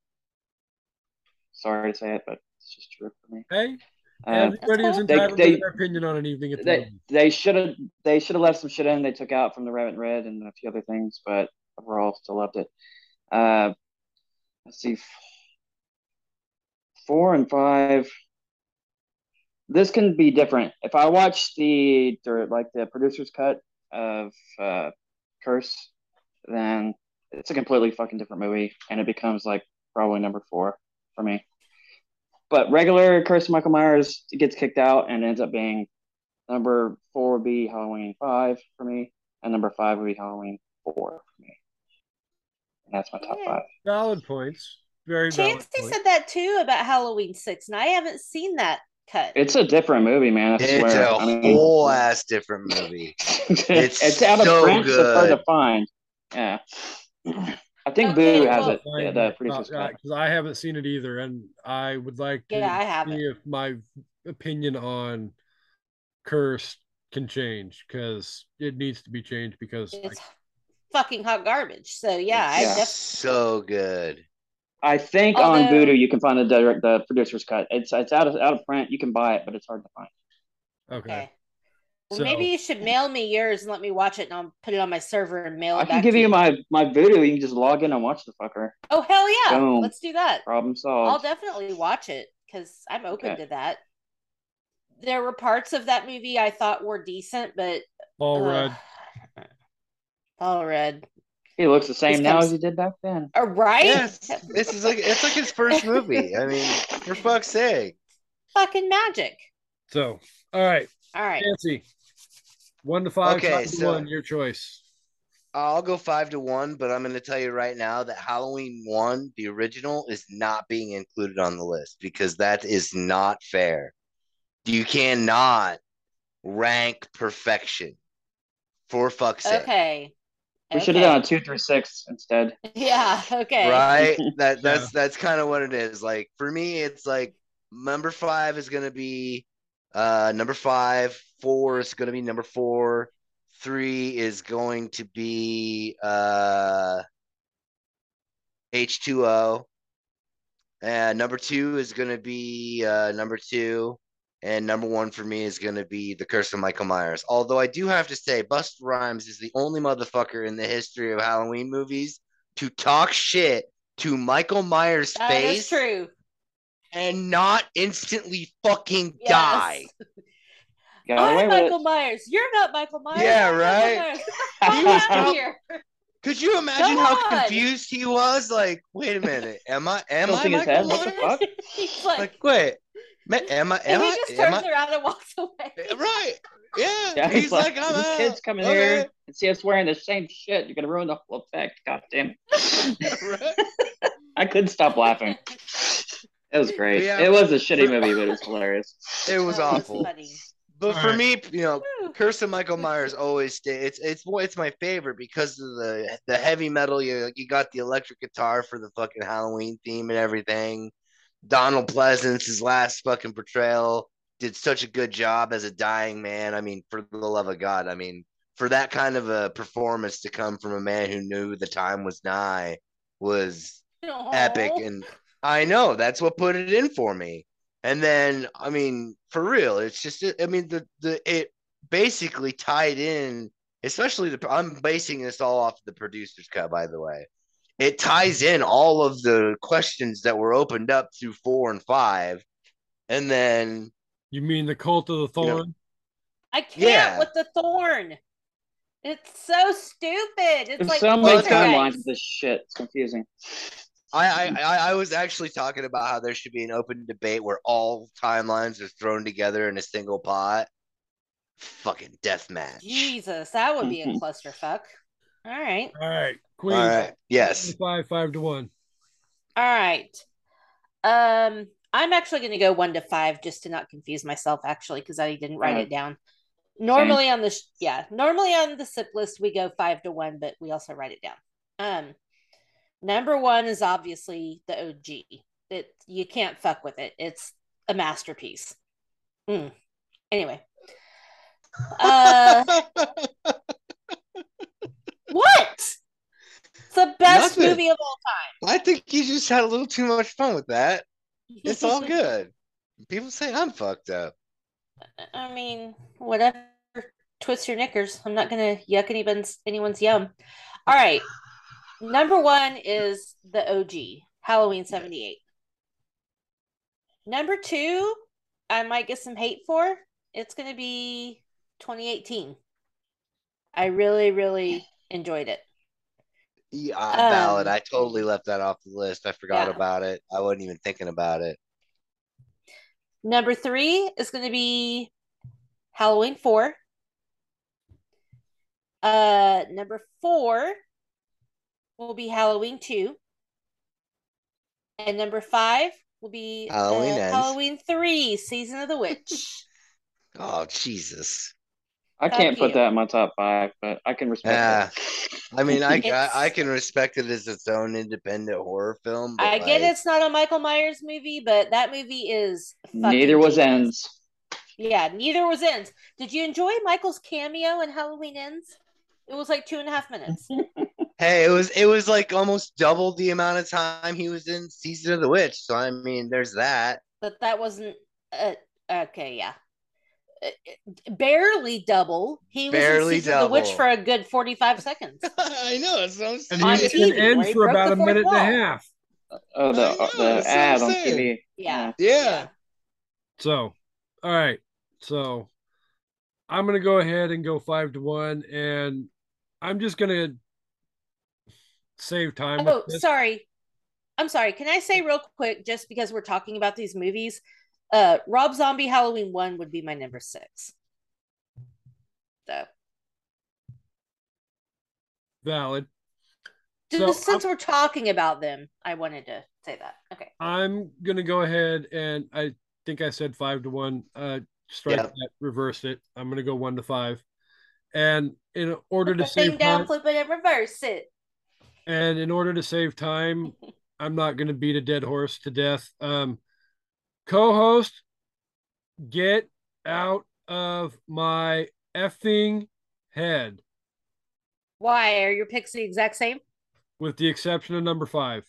Sorry to say it, but it's just true for me. Hey, Uh, everybody is They- entitled they- to their opinion on an evening at the they they should have they should have left some shit in they took out from the Rabbit Red and a few other things, but overall still loved it. Uh, let's see, four and five. This can be different. If I watch the, like the producer's cut of uh, Curse, then it's a completely fucking different movie, and it becomes like probably number four for me. But regular Curse of Michael Myers gets kicked out and ends up being Number four would be Halloween five for me, and number five would be Halloween four for me. And that's my top Yeah. five. Valid points. Very valid Chancy said that too about Halloween six, and I haven't seen that cut. It's a different movie, man. I It's swear. a I mean, whole ass different movie. it's, it's out of so print, so hard to find. Yeah, I think Okay, Boo has well- it. Yeah, the producer's cut. because I haven't seen it either, and I would like to Yeah, I haven't. see if my opinion on Curse can change because it needs to be changed because I, It's fucking hot garbage. So yeah, I Yeah. definitely so good. I think Although- on Vudu you can find the direct the producer's cut. It's it's out of out of print. You can buy it, but it's hard to find. Okay. okay. Well, So- maybe you should mail me yours and let me watch it, and I'll put it on my server and mail it I back. can give to you my my Vudu. You can just log in and watch the fucker. Oh hell yeah! Boom. Let's do that. Problem solved. I'll definitely watch it because I'm open Okay. to that. There were parts of that movie I thought were decent, but Paul ugh. Rudd. Paul Rudd. he looks the same This now comes- as he did back then. Uh, right? Yes, this is like it's like his first movie. I mean, for fuck's sake. Fucking magic. So, all right, All right. Nancy. One to five, Okay, five to so- one, your choice. I'll go five to one, but I'm going to tell you right now that Halloween one, the original, is not being included on the list because that is not fair. You cannot rank perfection. For fuck's sake. Okay. We should have done a two through six instead. Yeah. Okay. right that that's that's kind of what it is like for me it's like number five is going to be uh number five four is going to be number four three is going to be uh h2o and number two is going to be uh number two and number one for me is going to be the curse of michael myers although i do have to say Busta Rhymes is the only motherfucker in the history of halloween movies to talk shit to Michael Myers' That face is true. and not instantly fucking Yes. die. Got I'm Michael it. Myers. You're not Michael Myers. Yeah, right? Myers. Get out of here. Could you imagine Come how on. confused he was? Like, wait a minute, am I am I Michael head, what the Myers? fuck? He's like, Like, wait, ma- am I am and he just am turns I around and walks away. right? Yeah, Yeah, he's, like, I'm these out. kids coming Okay. here and see us wearing the same shit. You're gonna ruin the whole effect. God damn it. Right? I couldn't stop laughing. It was great. Yeah. It was a shitty movie, but it was hilarious. It was oh, That awful. funny. But All for right. me, you know, Whew. Curse of Michael Myers always stay. It's it's it's my favorite because of the the heavy metal. You you got the electric guitar for the fucking Halloween theme and everything. Donald Pleasence, his last fucking portrayal, did such a good job as a dying man. I mean, for the love of God, I mean, for that kind of a performance to come from a man who knew the time was nigh was epic. And i know that's what put it in for me. And then i mean for real it's just i mean the the it basically tied in especially the i'm basing this all off the producer's cut by the way it ties in all of the questions that were opened up through four and five and then You mean the cult of the You know, thorn? I can't Yeah. with the thorn. It's so stupid. It's There's like so many poltergeist. timelines of this shit. It's confusing. I, I I I was actually talking about how there should be an open debate where all timelines are thrown together in a single pot. Fucking death match. Jesus, that would be a clusterfuck. All right. All right, Queen. All right. Yes. Five, five to one. All right. Um, I'm actually going to go one to five just to not confuse myself, actually, because I didn't write Uh, it down. Normally on the sh- yeah, normally on the sip list we go five to one, but we also write it down. Um, number one is obviously the OG. It you can't fuck with it. It's a masterpiece. Mm. Anyway, uh, what? It's the best Nothing. movie of all time. I think you just had a little too much fun with that. It's all good. People say I'm fucked up. I mean, whatever. Twist your knickers. I'm not gonna yuck anyone's anyone's yum. All right. Number one is the OG Halloween '78. Number two, I might get some hate for. It's gonna be 2018. I really, really enjoyed it. Yeah, valid. Um, I totally left that off the list. I forgot Yeah. about it. I wasn't even thinking about it. Number three is going to be Halloween 4. Uh, number four will be Halloween 2. And number five will be uh, Halloween Ends. Halloween 3, Season of the Witch. Oh Jesus. I can't put that in my top five, but I can respect Yeah. it. I mean, I, I I can respect it as its own independent horror film. But I get it's not a Michael Myers movie, but that movie is Neither was genius. ends. Yeah, neither was Ends. Did you enjoy Michael's cameo in Halloween Ends? It was like two and a half minutes. Hey, it was it was like almost double the amount of time he was in Season of the Witch. So I mean, there's that. but that wasn't uh, okay. Yeah, Uh, barely double. He was Barely in Season of the Witch for a good forty-five seconds. I know. That's what I'm And saying. On he was TV, in end for about a fourth minute and a half. Oh, the uh, know, the ad on. TV. Yeah. Yeah. So, all right. So, I'm gonna go ahead and go five to one, and I'm just gonna save time. Oh, sorry. I'm sorry. Can I say real quick, just because we're talking about these movies, uh, Rob Zombie Halloween one would be my number six. So Valid. So, since we're talking about them, I wanted to say that. Okay. I'm gonna go ahead and I think I said five to one. Uh, strike Yep. that, reverse it. I'm gonna go one to five, and in order Put to the thing save down, time, flip it, and reverse it. and in order to save time, I'm not gonna beat a dead horse to death. Um, co-host, get out of my effing head, Why are your picks the exact same? with the exception of number five.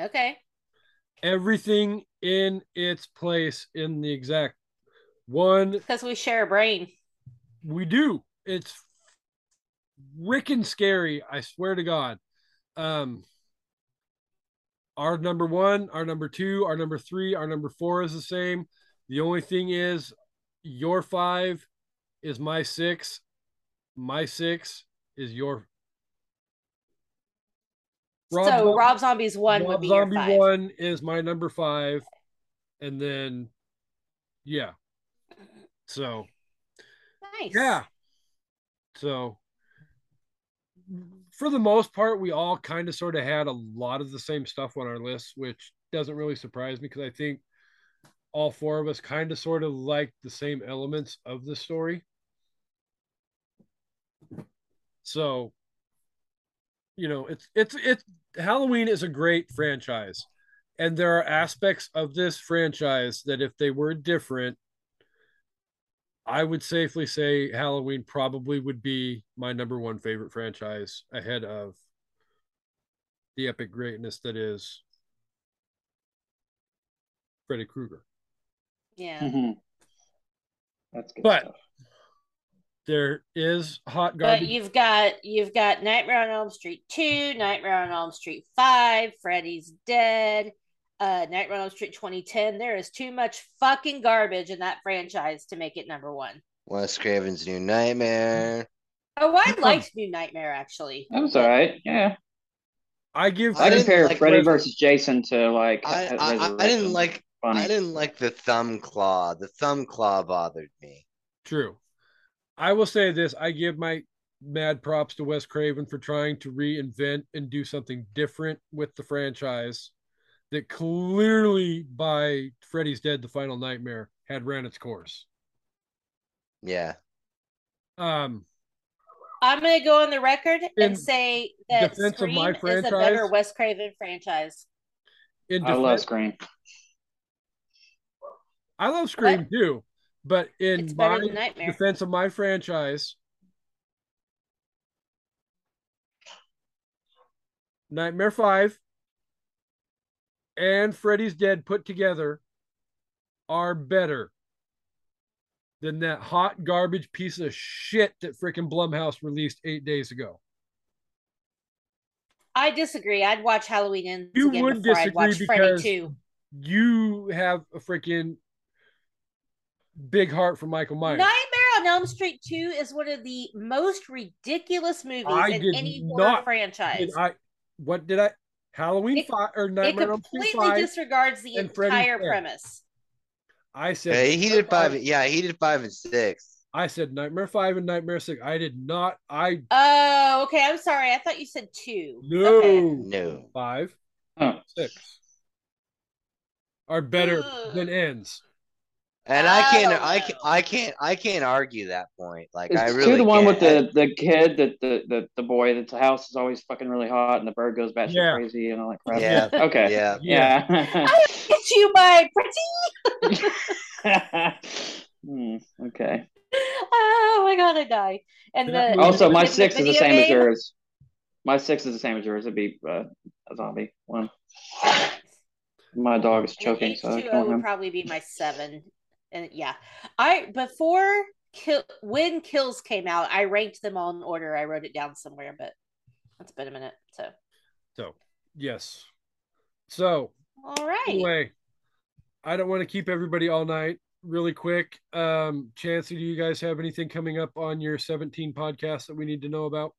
Okay. Everything in its place in the exact one Because we share a brain. We do. It's freaking scary. I swear to God. Um, our number one, our number two, our number three, our number four is the same. The only thing is, your five is my six. My six is your. Rob so Zombie- Rob Zombie's one would be Zombie your five. one is my number five, and then, yeah. So Nice. yeah. So for the most part, we all kind of sort of had a lot of the same stuff on our list, which doesn't really surprise me because I think all four of us kind of sort of like the same elements of the story. So, you know, it's it's it's Halloween is a great franchise. And there are aspects of this franchise that if they were different, I would safely say Halloween probably would be my number one favorite franchise ahead of the epic greatness that is Freddy Krueger. Yeah. Mhm. That's good But- stuff. There is hot But you've got you've got Nightmare on Elm Street two, Nightmare on Elm Street five, Freddy's Dead, uh, Nightmare on Elm Street 2010. There is too much fucking garbage in that franchise to make it number one. Wes Craven's New Nightmare. Oh, I Yeah. liked New Nightmare actually. That was all right. Yeah, I give I, I compare like Freddy Res- versus Jason to like I, I, I didn't like Funny. I didn't like the thumb claw. The thumb claw bothered me. True. I will say this: I give my mad props to Wes Craven for trying to reinvent and do something different with the franchise that clearly, by Freddy's Dead: The Final Nightmare, had ran its course. Yeah. Um, I'm gonna go on the record and say that defense of Scream my is a better Wes Craven franchise. in I love defense, Scream. I love Scream too, but in my defense of my franchise, Nightmare Five and Freddy's Dead put together are better than that hot garbage piece of shit that freaking Blumhouse released eight days ago. I disagree. I'd watch Halloween Ends You again would disagree watch Freddy because- two. You have a freaking big heart for Michael Myers. Nightmare on Elm Street 2 is one of the most ridiculous movies I in any horror franchise. I? What did I? Halloween It- five or Nightmare on Elm Street completely five? disregards the entire Dead. premise. I said Yeah, he did Nightmare five. Yeah, he did five and six. I said Nightmare Five and Nightmare Six. I did not. I Oh, okay. I'm sorry. I thought you said two. no Okay. No. five Huh. six are better Ugh. than ends. And I can't, Oh, I, no. can, I can't, I can't argue that point. Like Is I two really the one with can't. the the kid that the, the the boy that's the house is always fucking really hot and the bird goes batshit Yeah. crazy and all that crap. Yeah. Okay. Yeah. Yeah. I Get you, my pretty. Hmm, okay. Oh, my god, I die. And That the Also, my kid in six is the video same as yours. My six is the same as yours. It'd be uh, a zombie one. My dog is choking, so I H2O kill would probably be my seven. And yeah, I before kill when kills came out, I ranked them all in order. I wrote it down somewhere, but that's been a minute. So So, yes. So, all right. anyway, I don't want to keep everybody all night. Really quick, um, Chancy, do you guys have anything coming up on your 17 podcast that we need to know about?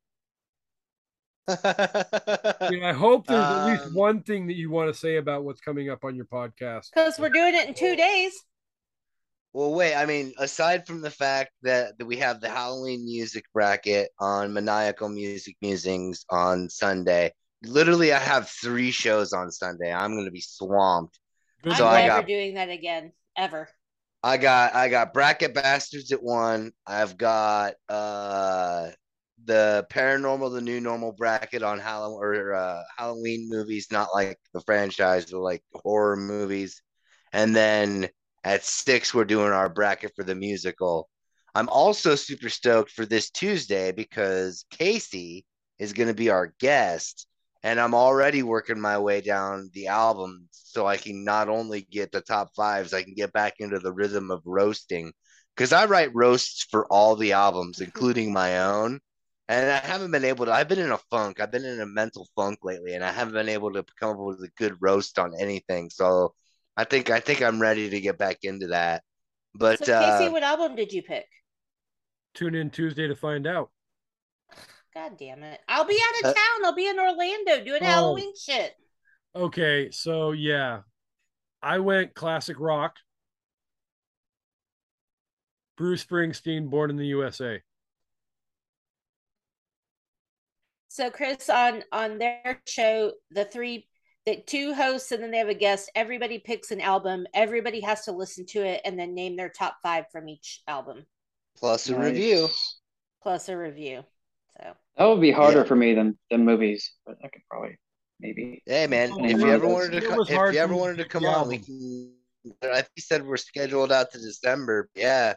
I mean, I hope there's at least Um, one thing that you want to say about what's coming up on your podcast. Because we're doing it in two days. Well, wait. I mean, aside from the fact that, that we have the Halloween music bracket on Maniacal Music Musings on Sunday, literally, I have three shows on Sunday. I'm going to be swamped. I'm So I never got- doing that again, ever. I got I got Bracket Bastards at one. I've got uh the Paranormal, the New Normal bracket on Halloween or uh, Halloween movies, not like the franchise, but like horror movies. And then at six, we're doing our bracket for the musical. I'm also super stoked for this Tuesday because Kasey is going to be our guest, and I'm already working my way down the album so I can not only get the top fives, I can get back into the rhythm of roasting because I write roasts for all the albums, mm-hmm. including my own. And I haven't been able to. I've been in a funk. I've been in a mental funk lately, and I haven't been able to come up with a good roast on anything. So I think I think I'm ready to get back into that. But so, uh, Kasey, what album did you pick? Tune in Tuesday to find out. God damn it. I'll be out of Uh, town. I'll be in Orlando doing Oh. Halloween shit. Okay, so yeah, I went classic rock. Bruce Springsteen, Born in the USA. So Chris on on their show, the three the two hosts and then they have a guest, everybody picks an album, everybody has to listen to it and then name their top five from each album, plus a Nice. review. plus a review. So That would be harder Yeah. for me than than movies, but I could probably maybe. Hey man, Oh, if it you ever wanted to, it if you ever wanted to come the on, we can. I think you said we're scheduled out to December. Yeah,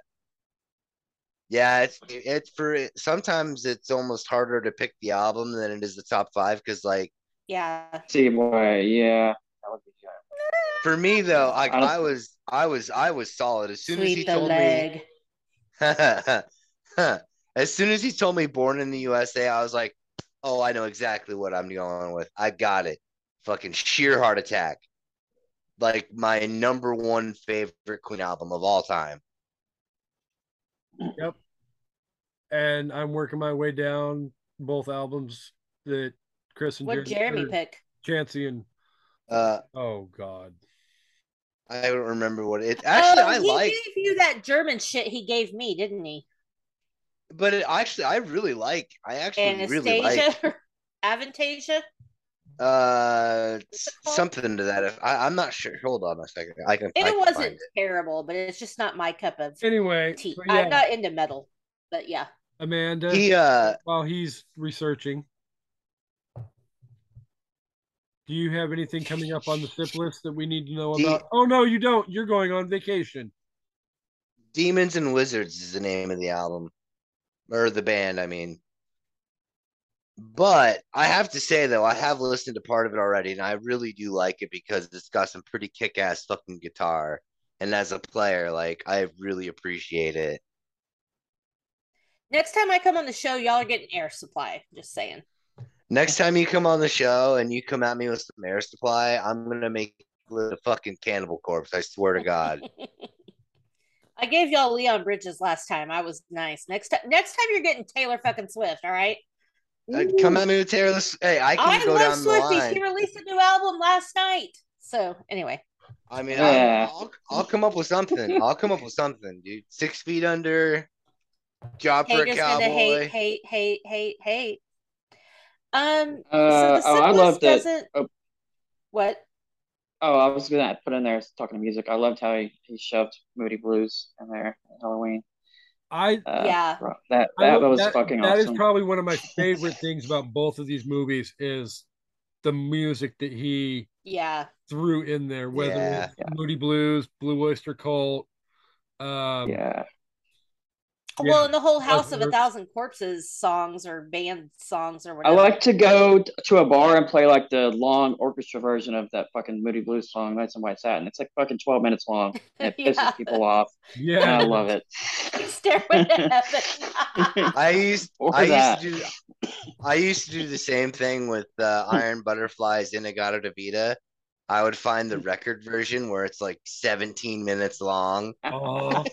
yeah. It's it's for sometimes it's almost harder to pick the album than it is the top five because like yeah. See why? Yeah, that would be good. for me though, I Honest- I was I was I was solid as soon as he told leg. me. as soon as he told me born in the USA, I was like, oh, I know exactly what I'm going with. I got it. Fucking sheer heart attack. Like my number one favorite Queen album of all time. Yep. And I'm working my way down both albums that Chris and What Jeremy, Jeremy pick? Chancy and Uh, oh god. I don't remember what it actually oh, I he like, gave you that German shit he gave me, didn't he? but it actually I really like. I actually really like. Anastasia, Avantasia. Uh, What's it called? something to that. If I, I'm not sure. Hold on a second. I can. I It can wasn't find it. terrible, but it's just not my cup of Anyway, tea. so I'm yeah, not into metal, but yeah. Amanda, He uh while he's researching, do you have anything coming up on the sip list that we need to know Do you- about? Oh no, you don't. You're going on vacation. Demons and Wizards is the name of the album or the band, I mean. But I have to say though, I have listened to part of it already, and I really do like it because it's got some pretty kick-ass fucking guitar. And as a player, like I really appreciate it. Next time I come on the show, y'all are getting air supply. Just saying. Next time you come on the show and you come at me with some air supply, I'm gonna make you a fucking cannibal corpse. I swear to God. I gave y'all Leon Bridges last time. I was nice. Next time, next time you're getting Taylor fucking Swift. All right. Uh, come at me with Taylor. Sw- Hey, I can I go love down the Swifties. line. He released a new album last night. So anyway, I mean, Yeah. I'll, I'll I'll come up with something. I'll come up with something, dude. Six feet under, job for a haters gonna cowboy. hate, hate, hate, hate, hate. Um. Uh, so the oh, I Sip loved it. doesn't. Oh. What? Oh, I was gonna put in there talking to music. I loved how he, he shoved Moody Blues in there at Halloween. I Uh, Yeah. bro, that I that will- was fucking That is awesome. probably one of my favorite things about both of these movies is the music that he Yeah. threw in there, whether Yeah. it's Moody Blues, Blue Oyster Cult, um, yeah, Well, and the whole House of a Thousand Corpses songs or band songs or whatever. I like to go to a bar and play like the long orchestra version of that fucking Moody Blues song, Nights in White Satin. It's like fucking 12 minutes long. And it pisses Yeah. people off. And Yeah. I love it. Stairway to Heaven. I used I that. used to do I used to do the same thing with uh, Iron Butterflies In-A-Gadda-Da-Vida. I would find the record version where it's like 17 minutes long. Oh,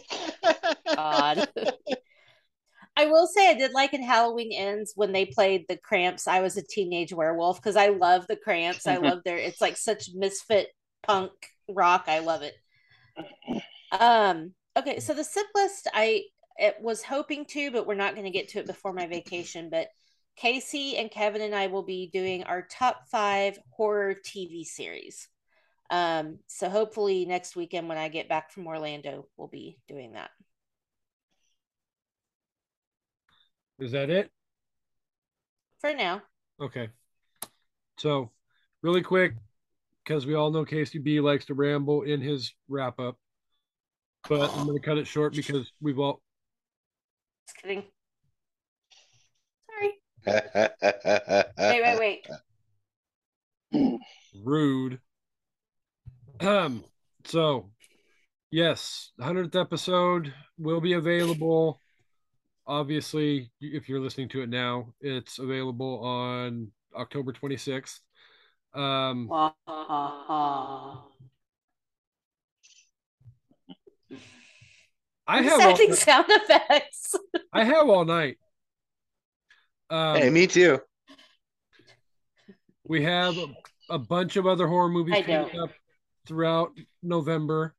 God. I will say I did like in Halloween Ends when they played the Cramps. I was a teenage werewolf because I love the Cramps. I love their it's like such misfit punk rock. I love it. Um. Okay, so the sip list I it was hoping to, but we're not going to get to it before my vacation. But Kasey and Kevin and I will be doing our top five horror TV series. Um. So hopefully next weekend when I get back from Orlando, we'll be doing that. Is that it? For now. Okay. So, really quick, because we all know Kasey B likes to ramble in his wrap up, but I'm going to cut it short because we've all. Just kidding. Sorry. Wait, wait, wait. rude. Um, so yes, hundredth episode will be available. Obviously, if you're listening to it now, it's available on October 26th. Um, I have adding all, sound effects. I have all night. Um, hey, me too. We have a, a bunch of other horror movies I coming don't. up throughout November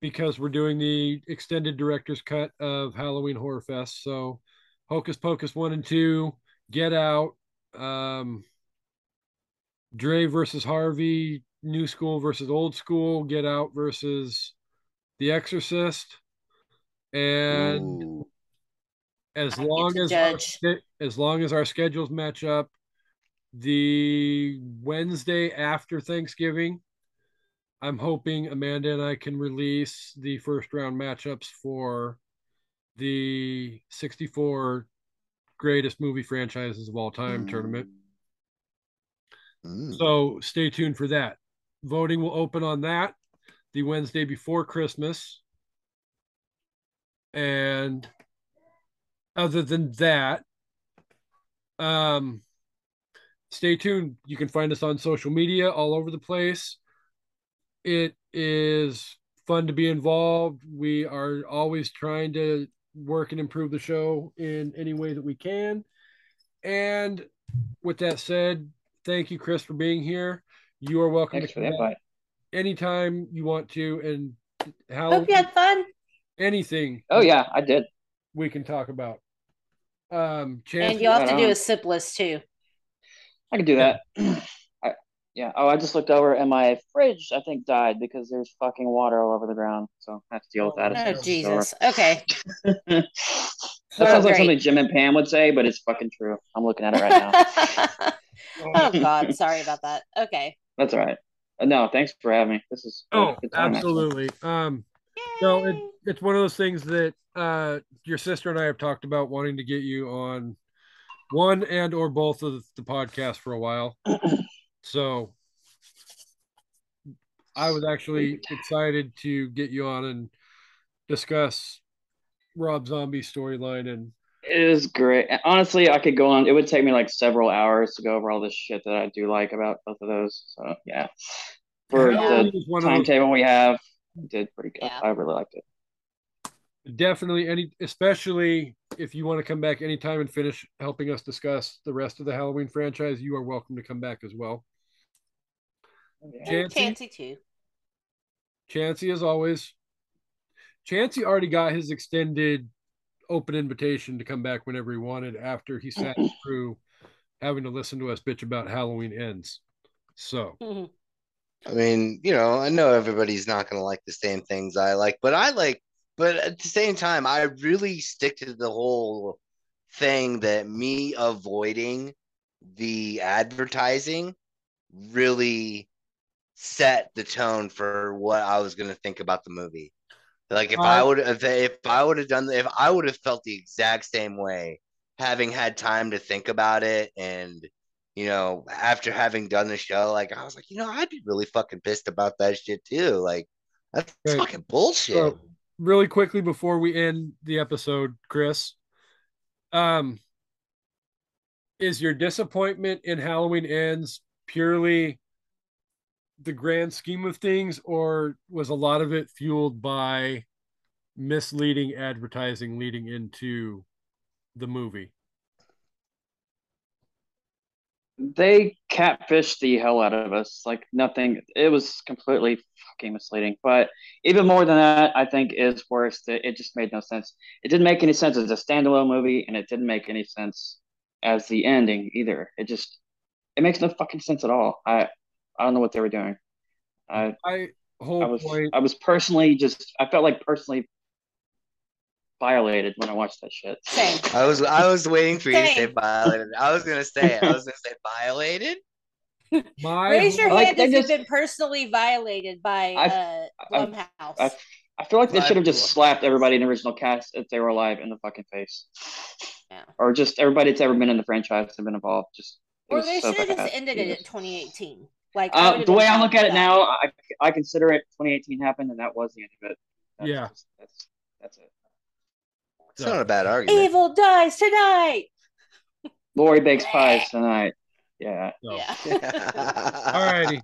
because we're doing the extended director's cut of Halloween Horror Fest. So, Hocus Pocus 1 and 2, Get Out, um, Dre versus Harvey, New School versus Old School, Get Out versus The Exorcist. And Ooh. as I long as our, as long as our schedules match up the wednesday after thanksgiving i'm hoping amanda and i can release the first round matchups for the 64 greatest movie franchises of all time tournament. Mm. so stay tuned for that. Voting will open on that the wednesday before christmas. And other than that um stay tuned. You can find us on social media all over the place it is fun to be involved we are always trying to work and improve the show in any way that we can and with that said thank you chris for being here you are welcome Thanks to for the invite. anytime you want to and how Hope you had fun. anything Oh yeah, I did. we can talk about um chance And you'll have to do a sip list too. I can do that. I, yeah. Oh, I just looked over and my fridge, I think, died because there's fucking water all over the ground. So I have to deal with that. Oh, as soon Jesus. Okay. that Oh, sounds like great. something Jim and Pam would say, but it's fucking true. I'm looking at it right now. oh, God. Sorry about that. Okay. That's all right. Uh, no, thanks for having me. This is oh good time, actually. absolutely um No, it, it's one of those things that uh, your sister and I have talked about wanting to get you on one and or both of the podcast for a while. So I was actually excited to get you on and discuss Rob Zombie's storyline and It is great. Honestly, I could go on. It would take me like several hours to go over all this shit that I do like about both of those. So yeah, for Halloween the is one of those- timetable we have, it did pretty good. Yeah. I really liked it. Definitely any especially if you want to come back anytime and finish helping us discuss the rest of the Halloween franchise, you are welcome to come back as well. Yeah. Chancy? Too. Chancy, as always. Chancy already got his extended open invitation to come back whenever he wanted after he sat through having to listen to us bitch about Halloween ends. So, mm-hmm. I mean, you know, I know everybody's not going to like the same things I like, but I like, but at the same time, I really stick to the whole thing that me avoiding the advertising really set the tone for what I was going to think about the movie. Like if Uh, I would if if I would have done if I would have felt the exact same way, having had time to think about it and you know, after having done the show, like I was like, you know, I'd be really fucking pissed about that shit too. Like that's Right. fucking bullshit. So, really quickly before we end the episode, Chris, um, is your disappointment in Halloween Ends purely the grand scheme of things, or was a lot of it fueled by misleading advertising leading into the movie? They catfished the hell out of us. Like nothing. It was completely fucking misleading. But even more than that, I think is worse. That it just made no sense. It didn't make any sense as a standalone movie, and it didn't make any sense as the ending either. It just it makes no fucking sense at all. I I don't know what they were doing. I I whole I was point. I was personally just I felt like personally violated when I watched that shit. Same. I was I was waiting for you to say violated. I was gonna say it. I was gonna say violated. My Raise your Like, hand they if just- you've been personally violated by I- uh, I- Blumhouse. I, I feel like they should have just slapped everybody in the original cast if they were alive in the fucking face. Yeah. Or just everybody that's ever been in the franchise and been involved. Just or they so should have just ended it Jesus. at 2018. Like Uh, the way I look at it that. now, I, I consider it 2018 happened and that was the end of it. That's Yeah. just- that's that's it. It's not a bad argument. Evil dies tonight. Laurie bakes pies tonight. Yeah. so. Yeah. Alrighty.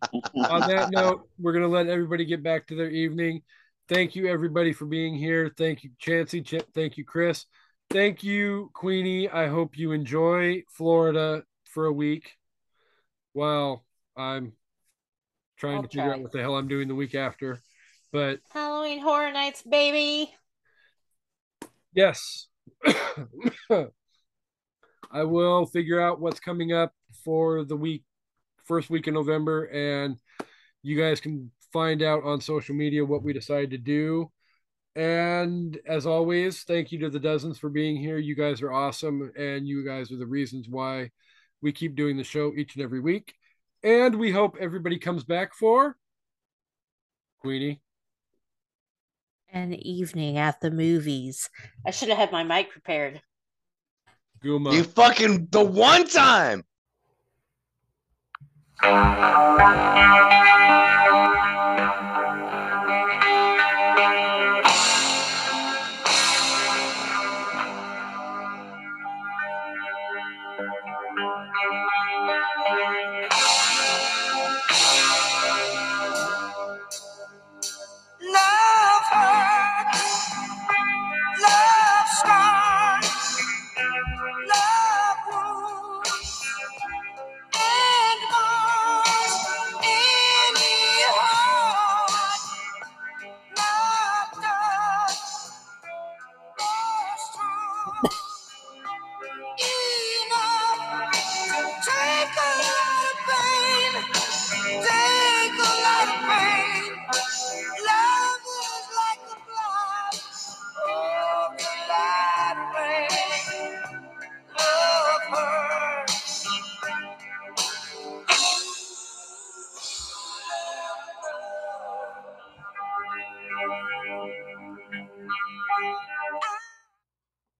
on that note, we're gonna let everybody get back to their evening. Thank you everybody for being here. Thank you, Chancy. Ch- thank you, Chris. Thank you, Queenie. I hope you enjoy Florida for a week while I'm trying I'll to figure try. out what the hell I'm doing the week after. But Halloween Horror Nights, baby. Yes, I will figure out what's coming up for the week, first week in November, and you guys can find out on social media what we decide to do. And as always, thank you to the dozens for being here. You guys are awesome, and you guys are the reasons why we keep doing the show each and every week. And we hope everybody comes back for Queenie. An evening at the movies. I should have had my mic prepared. Guma. You fucking the one time.